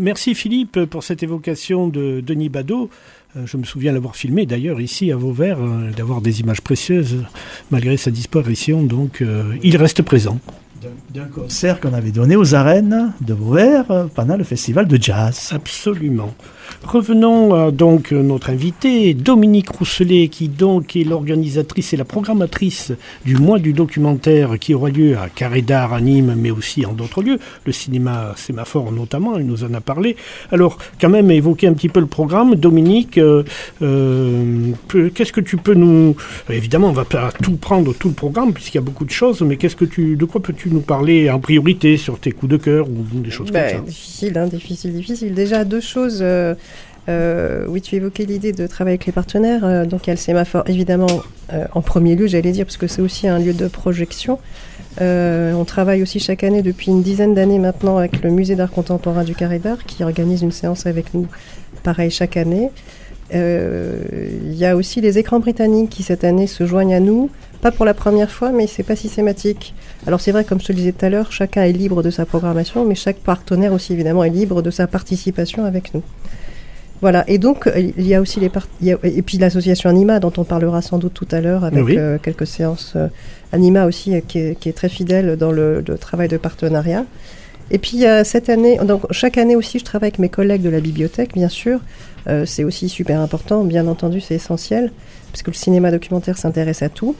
Merci Philippe pour cette évocation de Denis Badeau. Euh, je me souviens l'avoir filmé d'ailleurs ici à Vauvert, euh, d'avoir des images précieuses malgré sa disparition, donc euh, il reste présent. D'un concert qu'on avait donné aux arènes de Vauvert pendant le festival de jazz. Absolument. Revenons à donc notre invitée, Dominique Rousselet, qui donc est l'organisatrice et la programmatrice du mois du documentaire qui aura lieu à Carré d'Art à Nîmes, mais aussi en d'autres lieux, le cinéma Sémaphore notamment, elle nous en a parlé. Alors, quand même, évoquer un petit peu le programme. Dominique, euh, euh, qu'est-ce que tu peux nous... Évidemment, on va pas tout prendre, tout le programme, puisqu'il y a beaucoup de choses, mais qu'est-ce que tu... de quoi peux-tu nous parler en priorité sur tes coups de cœur ou des choses Ben, comme ça? difficile, hein, difficile, difficile. Déjà, deux choses. euh, euh, oui, tu évoquais l'idée de travailler avec les partenaires. euh, donc, il y a le évidemment, euh, en premier lieu, j'allais dire, parce que c'est aussi un lieu de projection. On travaille aussi chaque année, depuis une dizaine d'années maintenant, avec le Musée d'art contemporain du Carré d'Art, qui organise une séance avec nous, pareil, chaque année. Il y a aussi les écrans britanniques qui cette année se joignent à nous, pas pour la première fois, mais c'est pas systématique. Alors c'est vrai, comme je te le disais tout à l'heure, chacun est libre de sa programmation, mais chaque partenaire aussi évidemment est libre de sa participation avec nous. Voilà, et donc euh, il y a aussi les part- il y a- et puis l'association Anima dont on parlera sans doute tout à l'heure avec Oui. euh, quelques séances euh, Anima aussi euh, qui, est, qui est très fidèle dans le, le travail de partenariat. Et puis cette année, donc chaque année aussi je travaille avec mes collègues de la bibliothèque bien sûr. C'est aussi super important, bien entendu c'est essentiel parce que le cinéma documentaire s'intéresse à tout.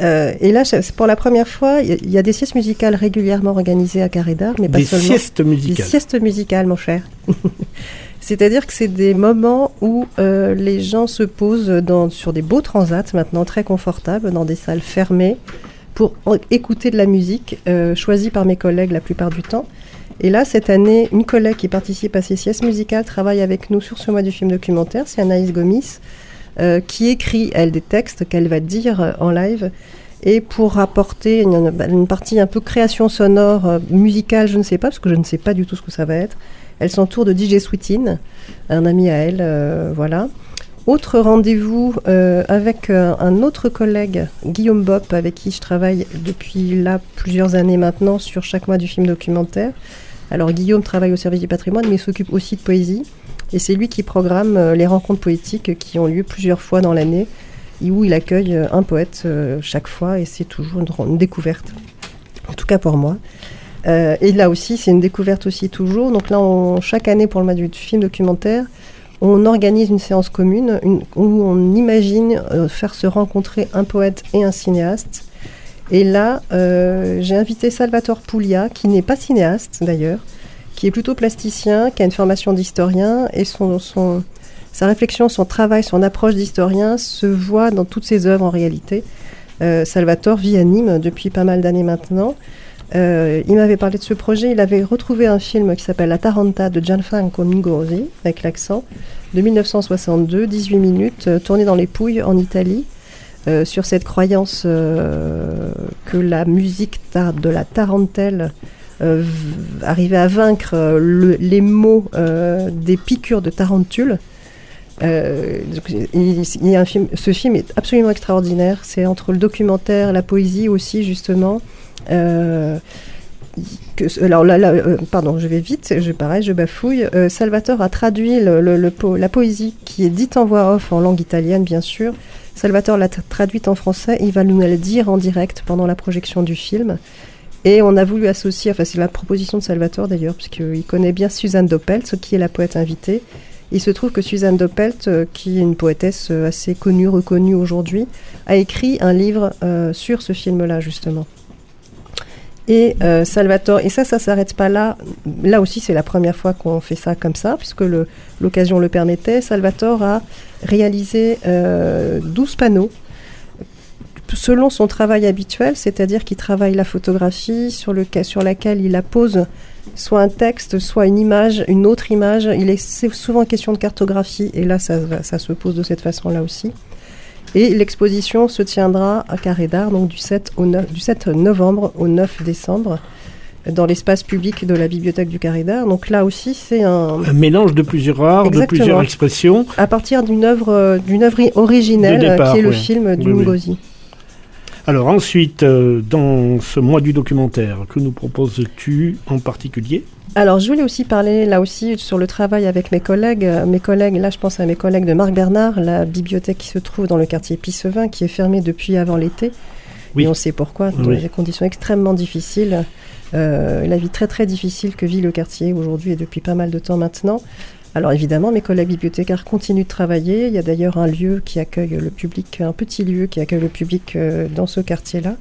Euh, et là, pour la première fois, il y a- il y, a des siestes musicales régulièrement organisées à Carré d'Art, mais pas Des seulement. siestes Des musicales. siestes musicales, mon cher. C'est-à-dire que c'est des moments où euh, les gens se posent sur des beaux transats, maintenant très confortables, dans des salles fermées, pour écouter de la musique, euh, choisie par mes collègues la plupart du temps. Et là, cette année, une collègue qui participe à ces siestes musicales travaille avec nous sur ce mois du film documentaire, c'est Anaïs Gomis, euh, qui écrit, elle, des textes qu'elle va dire en live. Et pour apporter une, partie un peu création sonore, euh, musicale, je ne sais pas, parce que je ne sais pas du tout ce que ça va être. Elle s'entoure de DJ Sweetin, un ami à elle, euh, voilà. Autre rendez-vous euh, avec un autre collègue, Guillaume Bopp, avec qui je travaille depuis là plusieurs années maintenant sur chaque mois du film documentaire. Alors Guillaume travaille au service du patrimoine, mais s'occupe aussi de poésie. Et c'est lui qui programme les rencontres poétiques qui ont lieu plusieurs fois dans l'année, où il accueille euh, un poète euh, chaque fois, et c'est toujours une, découverte. En tout cas pour moi. Euh, et là aussi, c'est une découverte aussi toujours. Donc là, chaque année pour le mois du film documentaire, on organise une séance commune une- où on imagine faire se rencontrer un poète et un cinéaste. Et là, j'ai invité Salvatore Puglia, qui n'est pas cinéaste d'ailleurs, qui est plutôt plasticien, qui a une formation d'historien, et son- sa réflexion, son travail, son approche d'historien se voit dans toutes ses œuvres en réalité. Euh, Salvatore vit à Nîmes depuis pas mal d'années maintenant. Euh, il m'avait parlé de ce projet. Il avait retrouvé un film qui s'appelle La Taranta de Gianfranco Mingosi, avec l'accent, de 1962, 18 minutes, euh, tourné dans les Pouilles en Italie, sur cette croyance que la musique de la tarentelle arrivait à vaincre le- les mots des piqûres de tarentule. Euh, ce film est absolument extraordinaire. C'est entre le documentaire, la poésie aussi, justement. Euh, alors là, euh, pardon, je vais vite, je, pareil, je bafouille. Salvatore a traduit la poésie qui est dite en voix off en langue italienne, bien sûr. Salvatore l'a tra- traduite en français. Il va nous la dire en direct pendant la projection du film. Et on a voulu associer, enfin c'est la proposition de Salvatore d'ailleurs, puisqu'il connaît bien Suzanne Doppelt, qui est la poète invitée. Il se trouve que Suzanne Doppelt, euh, qui est une poétesse euh, assez connue, reconnue aujourd'hui, a écrit un livre euh, sur ce film-là, justement. Et Salvatore, et ça, ça s'arrête pas là. Là aussi, c'est la première fois qu'on fait ça comme ça, puisque l'occasion le permettait. Salvatore a réalisé euh, 12 panneaux selon son travail habituel, c'est-à-dire qu'il travaille la photographie sur, sur laquelle il appose soit un texte, soit une image, une autre image. Il est c'est souvent question de cartographie, et là, ça, se pose de cette façon-là aussi. Et l'exposition se tiendra à Carré d'Art, donc du 7, au 9 du 7 novembre au 9 décembre, dans l'espace public de la bibliothèque du Carré d'Art. Donc là aussi, c'est un, Un mélange de plusieurs arts, de plusieurs expressions. à partir d'une œuvre, euh, d'une œuvre originelle, départ, qui est le film du Oui, oui. Alors ensuite, euh, dans ce mois du documentaire, que nous proposes-tu en particulier? Alors, je voulais aussi parler, là aussi, sur le travail avec mes collègues. Euh, Mes collègues, là, je pense à mes collègues de Marc Bernard, la bibliothèque qui se trouve dans le quartier Pissevin, qui est fermée depuis avant l'été. Oui. Et on sait pourquoi, dans Oui. des conditions extrêmement difficiles. Euh, la vie très, très difficile que vit le quartier aujourd'hui et depuis pas mal de temps maintenant. Alors évidemment, mes collègues bibliothécaires continuent de travailler. Il y a d'ailleurs un lieu qui accueille le public, un petit lieu qui accueille le public euh, dans ce quartier-là.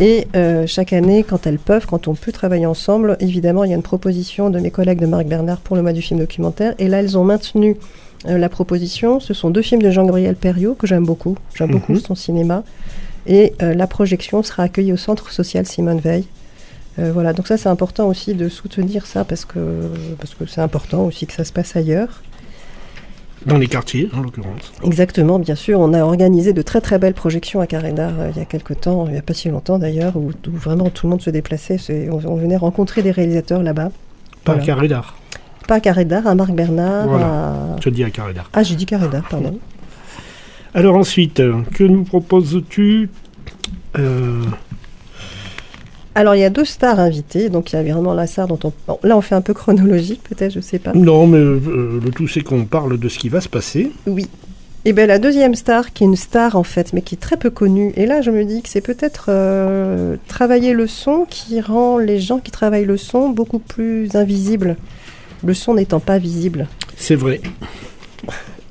Et euh, chaque année, quand elles peuvent, quand on peut travailler ensemble, évidemment, il y a une proposition de mes collègues de Marc Bernard pour le mois du film documentaire. Et là, elles ont maintenu euh, la proposition. Ce sont deux films de Jean-Gabriel Perriot que j'aime beaucoup. J'aime Mhm. beaucoup son cinéma. Et euh, la projection sera accueillie au Centre social Simone Veil. Euh, voilà, donc ça c'est important aussi de soutenir ça parce que parce que c'est important aussi que ça se passe ailleurs. Dans les quartiers, en l'occurrence. Exactement, bien sûr. On a organisé de très très belles projections à Carré d'Art euh, il y a quelques temps, il n'y a pas si longtemps d'ailleurs, où, où vraiment tout le monde se déplaçait. On, on venait rencontrer des réalisateurs là-bas. Pas Voilà. carré d'art. Pas à Carré d'Art, à Marc Bernard. Voilà. à- Je dis à Carré d'Art. Ah, j'ai dit Carré d'Art, pardon. Alors ensuite, euh, que nous proposes-tu? Euh, Alors, il y a deux stars invitées. Donc, il y a vraiment la star dont on. bon, là, on fait un peu chronologique, peut-être, je sais pas. Non, mais euh, le tout c'est qu'on parle de ce qui va se passer. Oui. Et bien, la deuxième star, qui est une star en fait, mais qui est très peu connue. Et là, je me dis que c'est peut-être euh, travailler le son qui rend les gens qui travaillent le son beaucoup plus invisibles. Le son n'étant pas visible. C'est vrai.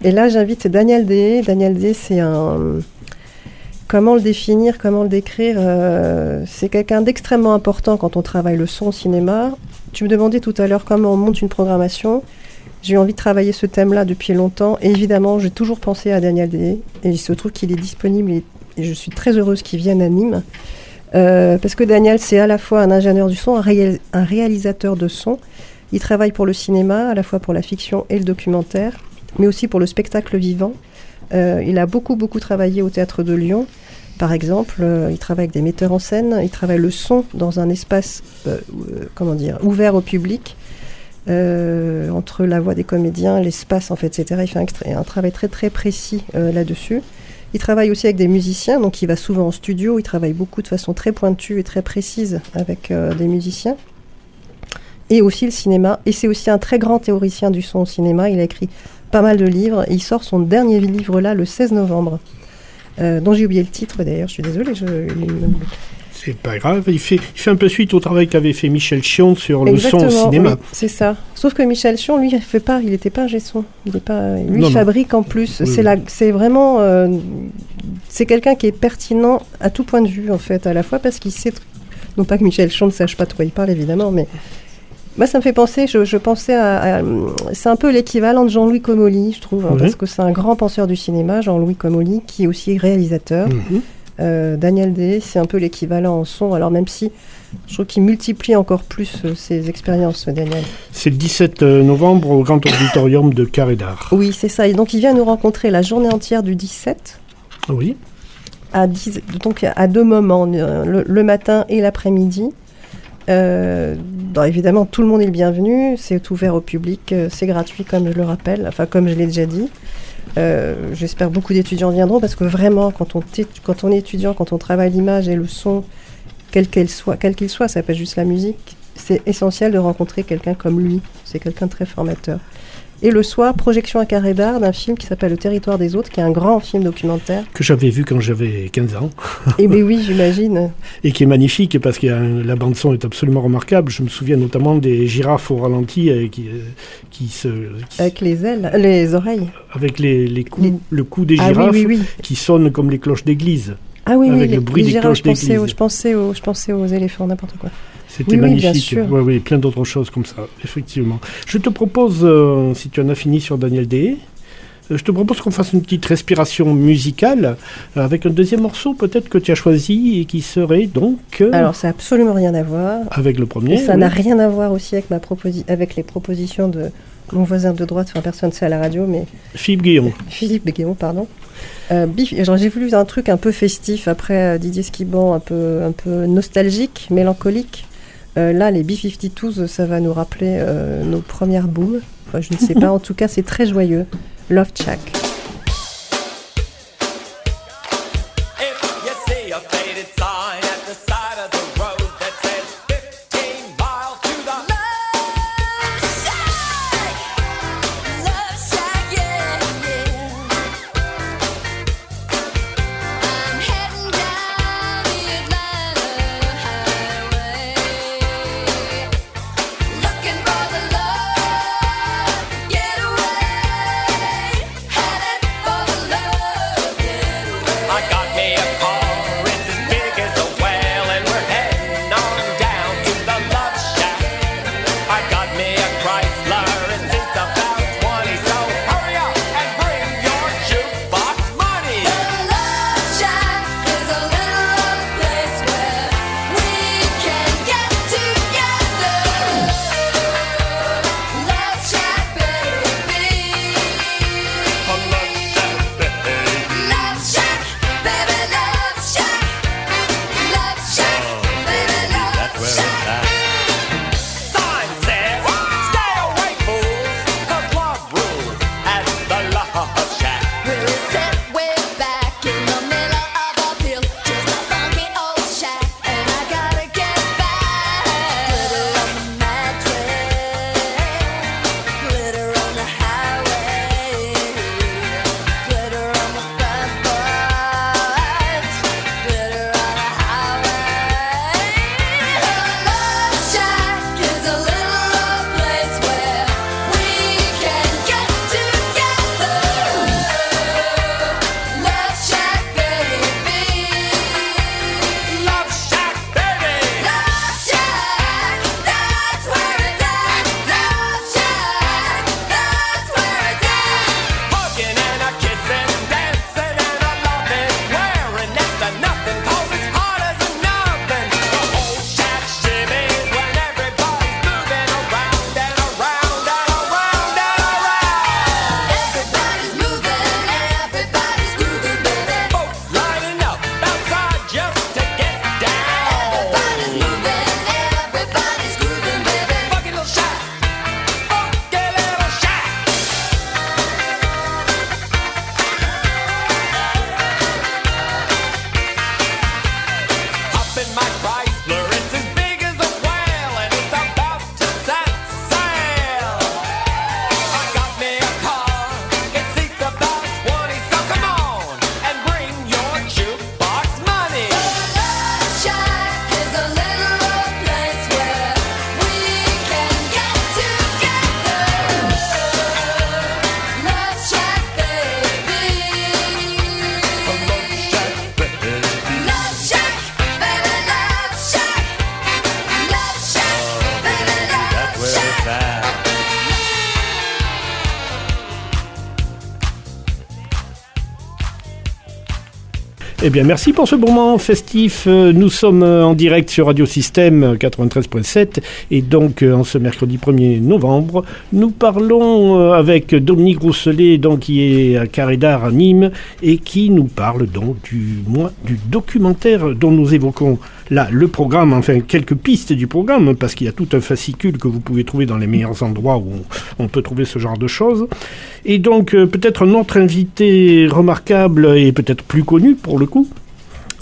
Et là, j'invite Daniel D. Daniel D, c'est un. Comment le définir, comment le décrire euh, C'est quelqu'un d'extrêmement important quand on travaille le son au cinéma. Tu me demandais tout à l'heure comment on monte une programmation. J'ai eu envie de travailler ce thème-là depuis longtemps. Et évidemment, j'ai toujours pensé à Daniel D. Et il se trouve qu'il est disponible et, je suis très heureuse qu'il vienne à Nîmes. Euh, parce que Daniel, c'est à la fois un ingénieur du son, un réalisateur de son. Il travaille pour le cinéma, à la fois pour la fiction et le documentaire, mais aussi pour le spectacle vivant. Euh, il a beaucoup, beaucoup travaillé au théâtre de Lyon. Par exemple, euh, il travaille avec des metteurs en scène, il travaille le son dans un espace, euh, comment dire, ouvert au public, entre la voix des comédiens, l'espace, en fait, etc. Il fait un, travail très, très précis là-dessus. Il travaille aussi avec des musiciens, donc il va souvent en studio, il travaille beaucoup de façon très pointue et très précise avec des musiciens. Et aussi le cinéma. Et c'est aussi un très grand théoricien du son au cinéma. Il a écrit pas mal de livres. Il sort son dernier livre là le 16 novembre, euh, dont j'ai oublié le titre d'ailleurs. Je suis désolée. Je, C'est pas grave. Il fait, il fait un peu suite au travail qu'avait fait Michel Chion sur le son au cinéma. oui, c'est ça. Sauf que Michel Chion, lui, il fait pas. Il n'était pas un son. Il est pas. Lui, Non, il non. fabrique en plus. Oui, c'est oui. la. C'est vraiment. euh, c'est quelqu'un qui est pertinent à tout point de vue en fait, à la fois parce qu'il sait. Non pas que Michel Chion ne sache pas de quoi il parle évidemment, mais. Moi, ça me fait penser, je, je pensais à. à- c'est un peu l'équivalent de Jean-Louis Comolli, je trouve, hein, parce que c'est un grand penseur du cinéma, Jean-Louis Comolli, qui est aussi réalisateur. Mhm. Euh, Daniel Day, c'est un peu l'équivalent en son, alors même si je trouve qu'il multiplie encore plus euh, ses expériences, Daniel. C'est le 17 novembre au Grand Auditorium de Carré d'Art. Oui, c'est ça. Et donc, il vient nous rencontrer la journée entière du 17, Oui. à, 10 donc à deux moments, euh, le, le matin et l'après-midi. Euh, évidemment, tout le monde est le bienvenu. C'est ouvert au public, euh, c'est gratuit, comme je le rappelle, enfin, comme je l'ai déjà dit. Euh, J'espère beaucoup d'étudiants viendront parce que vraiment, quand on, est étudiant, quand on travaille l'image et le son, quel qu'elle soit, quel qu'il soit, ça pas juste la musique, c'est essentiel de rencontrer quelqu'un comme lui. C'est quelqu'un de très formateur. Et le soir, projection à carré d'art d'un film qui s'appelle Le territoire des autres, qui est un grand film documentaire. Que j'avais vu quand j'avais 15 ans. Et ben oui, j'imagine. Et qui est magnifique parce que euh, la bande-son est absolument remarquable. Je me souviens notamment des girafes au ralenti euh, qui, euh, qui se. qui- Avec les ailes, les oreilles. avec les, les coups, Les- le coup des Ah oui, girafes oui, oui. qui sonnent comme les cloches d'église. Ah oui, oui, Avec le bruit des girafes, cloches d'église. je pensais aux éléphants, n'importe quoi. C'était Oui, magnifique. Oui, oui, plein d'autres choses comme ça, effectivement. Je te propose, euh, si tu en as fini sur Daniel Day, euh, je te propose qu'on fasse une petite respiration musicale euh, avec un deuxième morceau peut-être que tu as choisi et qui serait donc euh, Alors, ça n'a absolument rien à voir. avec le premier. Et ça oui. n'a rien à voir aussi avec, ma avec les propositions de mon voisin de droite, enfin personne ne sait à la radio, mais Philippe Guillaume. Philippe Guéon, pardon. Euh, j'ai voulu un truc un peu festif après euh, Didier Skiban, un peu, un peu nostalgique, mélancolique. Euh, là, les B-52s, ça va nous rappeler euh, nos premières boules. Enfin, je ne sais pas, en tout cas, c'est très joyeux. Love Shack. Eh bien, merci pour ce moment festif. Euh, Nous sommes euh, en direct sur Radio Système euh, 93.7 et donc euh, en ce mercredi 1er novembre, nous parlons euh, avec Dominique Rousselet, donc qui est à Carré à Nîmes et qui nous parle donc du du documentaire dont nous évoquons là le programme, enfin quelques pistes du programme parce qu'il y a tout un fascicule que vous pouvez trouver dans les meilleurs endroits où on, on peut trouver ce genre de choses. Et donc euh, peut-être un autre invité remarquable et peut-être plus connu pour le coup.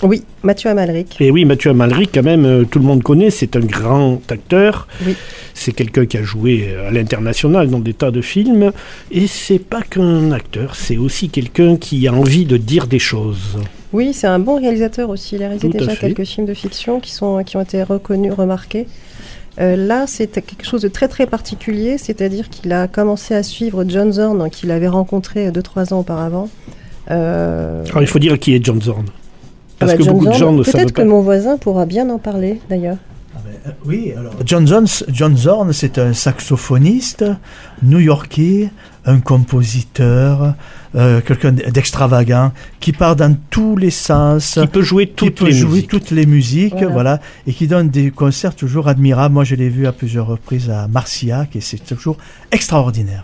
Oui, Mathieu Amalric. Et oui, Mathieu Amalric, quand même, euh, tout le monde connaît, c'est un grand acteur. Oui. C'est quelqu'un qui a joué euh, à l'international dans des tas de films. Et c'est pas qu'un acteur, c'est aussi quelqu'un qui a envie de dire des choses. Oui, c'est un bon réalisateur aussi. Il a réalisé déjà fait. quelques films de fiction qui, sont, qui ont été reconnus, remarqués. Euh, là, c'était quelque chose de très très particulier, c'est-à-dire qu'il a commencé à suivre John Zorn, qu'il avait rencontré 2-3 ans auparavant. Euh, Alors il faut dire qui est John Zorn. Parce bah, que John beaucoup de Zorn, gens ne savent Peut-être que mon voisin pourra bien en parler d'ailleurs. Euh, Oui, alors. John, Jones, John Zorn, c'est un saxophoniste new-yorkais, un compositeur, euh, quelqu'un d'extravagant, qui part dans tous les sens, Qui peut jouer qui toutes peut les jouer musiques. toutes les musiques, Voilà. voilà. et qui donne des concerts toujours admirables. Moi, je l'ai vu à plusieurs reprises à Marciac, et c'est toujours extraordinaire.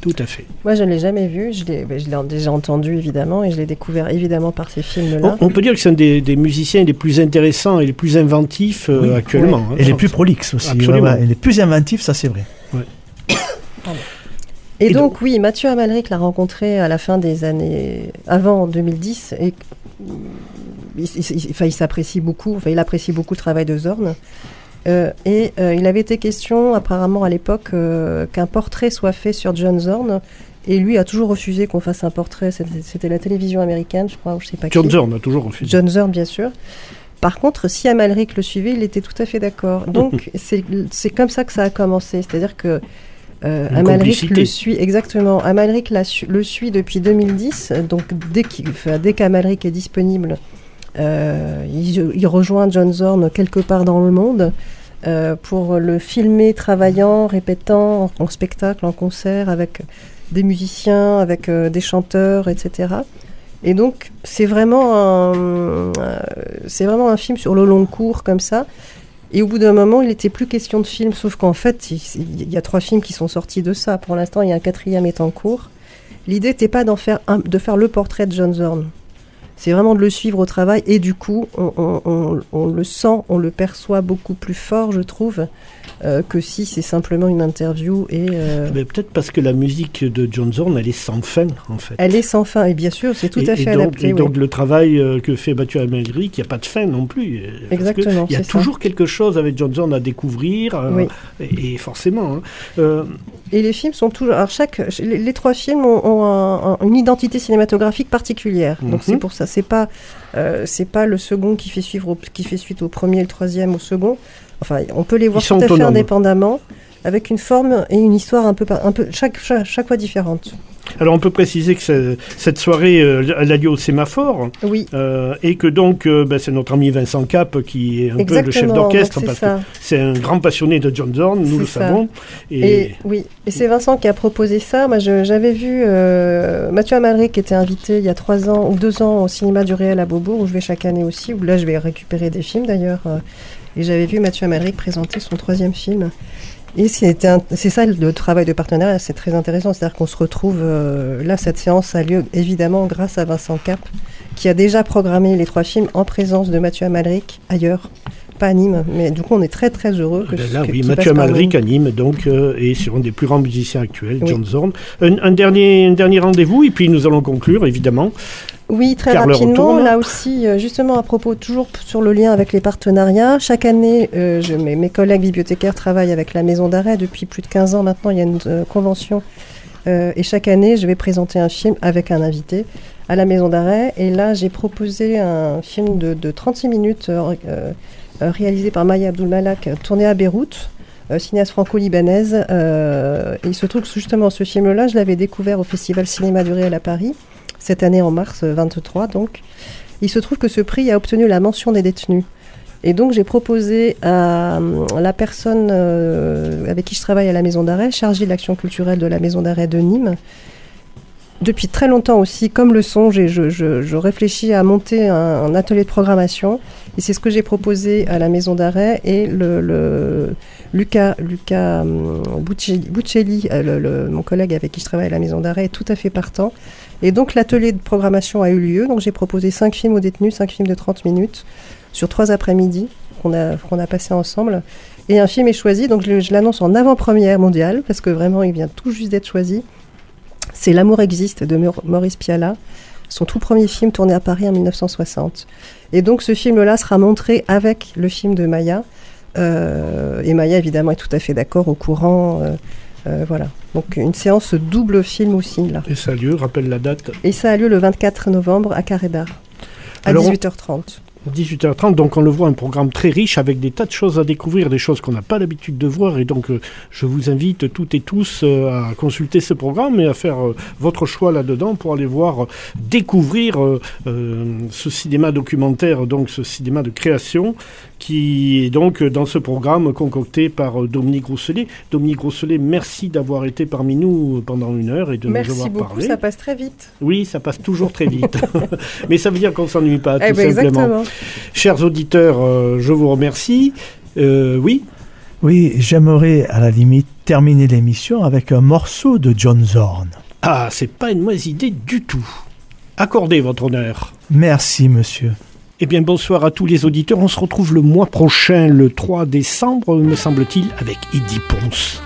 Tout à fait. Moi, je ne l'ai jamais vu, je l'ai ben, je l'ai déjà entendu évidemment, et je l'ai découvert évidemment par ces films-là. On, on peut dire que c'est un des, des musiciens les plus intéressants et les plus inventifs euh, Oui. actuellement. hein. Et les plus prolixes aussi. Absolument. ouais, ouais. Et les plus inventifs, ça c'est vrai. Et, Et donc, oui, Mathieu Amalric l'a rencontré à la fin des années avant 2010 et il, il- il- enfin, il s'apprécie beaucoup, enfin, il apprécie beaucoup le travail de Zorn. Euh, et euh, il avait été question, apparemment à l'époque, euh, qu'un portrait soit fait sur John Zorn. Et lui a toujours refusé qu'on fasse un portrait. C'était la télévision américaine, je crois, ou je sais pas John qui. Zorn a toujours refusé. John Zorn, bien sûr. Par contre, si Amalric le suivait, il était tout à fait d'accord. Donc, c'est c'est comme ça que ça a commencé. C'est-à-dire que euh, Amalric le suit, exactement. Amalric la le suit depuis 2010. Donc, dès qu'Amalric est disponible, euh, il, il rejoint John Zorn quelque part dans le monde euh, pour le filmer travaillant, répétant en, en spectacle, en concert, avec des musiciens, avec des chanteurs, etc. Et donc, c'est vraiment, un, c'est vraiment un film sur le long cours, comme ça. Et au bout d'un moment, il n'était plus question de film, sauf qu'en fait, il, y a trois films qui sont sortis de ça. Pour l'instant, il y a un quatrième est en cours. L'idée n'était pas d'en faire un, de faire le portrait de John Zorn. C'est vraiment de le suivre au travail et du coup, on, on- on- on le sent, on le perçoit beaucoup plus fort, je trouve, euh, que si c'est simplement une interview et euh, Eh ben, Peut-être parce que la musique de John Zorn, elle est sans fin, en fait. elle est sans fin. Et bien sûr, c'est tout et, à fait et donc, adapté. et oui. donc le travail euh, que fait Mathieu Amalric, il n'y a pas de fin non plus. Exactement, Il y a ça. toujours quelque chose avec John Zorn à découvrir, euh, Oui. et, et forcément. hein. Et les films sont toujours. Alors chaque, les, les trois films ont, ont un- un- une identité cinématographique particulière. Donc Mhm. c'est pour ça. C'est pas, euh, c'est pas le second qui fait suivre, au- qui fait suite au premier, le troisième au second. Enfin, on peut les voir tout à fait indépendamment, avec une forme et une histoire un peu, par- un peu chaque, chaque, chaque fois différente. alors on peut préciser que ce- cette soirée, euh, elle a lieu au sémaphore, Oui. euh, et que donc euh, ben, c'est notre ami Vincent Cap qui est un peu le chef d'orchestre, parce ça. que c'est un grand passionné de John Zorn, nous le ça. savons. Et, oui, et c'est Vincent qui a proposé ça. Moi, j'avais vu Mathieu Amalric qui était invité il y a trois ans ou deux ans au cinéma du Réel à Beaubourg, où je vais chaque année aussi, où là je vais récupérer des films d'ailleurs. et j'avais vu Mathieu Amalric présenter son troisième film. Et c'est ça le travail de partenariat, c'est très intéressant. C'est-à-dire qu'on se retrouve euh, là, cette séance a lieu évidemment grâce à Vincent Cap, qui a déjà programmé les trois films en présence de Mathieu Amalric ailleurs, pas à Nîmes. Mais du coup, on est très très heureux que Ben ce- là, que- oui, Mathieu nous. Amalric anime donc euh, est sur un des plus grands musiciens actuels, Oui. John Zorn. Un, un dernier, un dernier rendez-vous et puis nous allons conclure évidemment. Oui, très Car rapidement. Là aussi, euh, justement à propos, toujours sur le lien avec les partenariats. Chaque année, euh, je- mes, mes collègues bibliothécaires travaillent avec la maison d'arrêt depuis plus de 15 ans maintenant. Il y a une euh, convention. Euh, et chaque année, je vais présenter un film avec un invité à la maison d'arrêt. Et là, j'ai proposé un film de, de 36 minutes euh, réalisé par Maya Abdulmalak, tourné à Beyrouth. euh, cinéaste franco-libanaise. Euh, et il se trouve que justement ce film-là, je l'avais découvert au Festival Cinéma du Réel à Paris cette année en mars euh, 23 donc. Il se trouve que ce prix a obtenu la mention des détenus. Et donc j'ai proposé à euh, la personne euh, avec qui je travaille à la maison d'arrêt, chargée de l'action culturelle de la maison d'arrêt de Nîmes, depuis très longtemps aussi, comme le son, je, je- je réfléchis à monter un, atelier de programmation. Et c'est ce que j'ai proposé à la maison d'arrêt. Et le, le- Luca, Luca hum, Buccelli, euh, le- le- mon collègue avec qui je travaille à la maison d'arrêt, est tout à fait partant. Et donc l'atelier de programmation a eu lieu. Donc j'ai proposé cinq films aux détenus, cinq films de 30 minutes, sur trois après-midi qu'on a, qu'on a passé ensemble. Et un film est choisi, donc je l'annonce en avant-première mondiale, parce que vraiment il vient tout juste d'être choisi. C'est L'amour existe de Maur- Maurice Pialat, son tout premier film tourné à Paris en 1960. Et donc ce film-là sera montré avec le film de Maya. Euh, et Maya évidemment est tout à fait d'accord, au courant. euh, euh, voilà. Donc une séance double film aussi là. Et ça a lieu, rappelle la date, Et ça a lieu le 24 novembre à Carré d'Art, à Alors, on- 18h30. 18h30, donc on le voit, un programme très riche avec des tas de choses à découvrir, des choses qu'on n'a pas l'habitude de voir. Et donc, euh, je vous invite toutes et tous euh, à consulter ce programme et à faire euh, votre choix là-dedans pour aller voir, découvrir ce cinéma documentaire, donc ce cinéma de création, qui est donc dans ce programme concocté par Dominique Rousselet. Dominique Rousselet, merci d'avoir été parmi nous pendant une heure et de nous Merci avoir beaucoup, parlé. ça passe très vite. Oui, ça passe toujours très vite. Mais ça veut dire qu'on s'ennuie pas, Eh tout ben, simplement. exactement. Chers auditeurs, euh, je vous remercie. Euh, oui, Oui, j'aimerais à la limite terminer l'émission avec un morceau de John Zorn. ah, c'est pas une mauvaise idée du tout. Accordez votre honneur. Merci, monsieur. Eh bien, bonsoir à tous les auditeurs. On se retrouve le mois prochain, le 3 décembre, me semble-t-il, avec Eddie Ponce.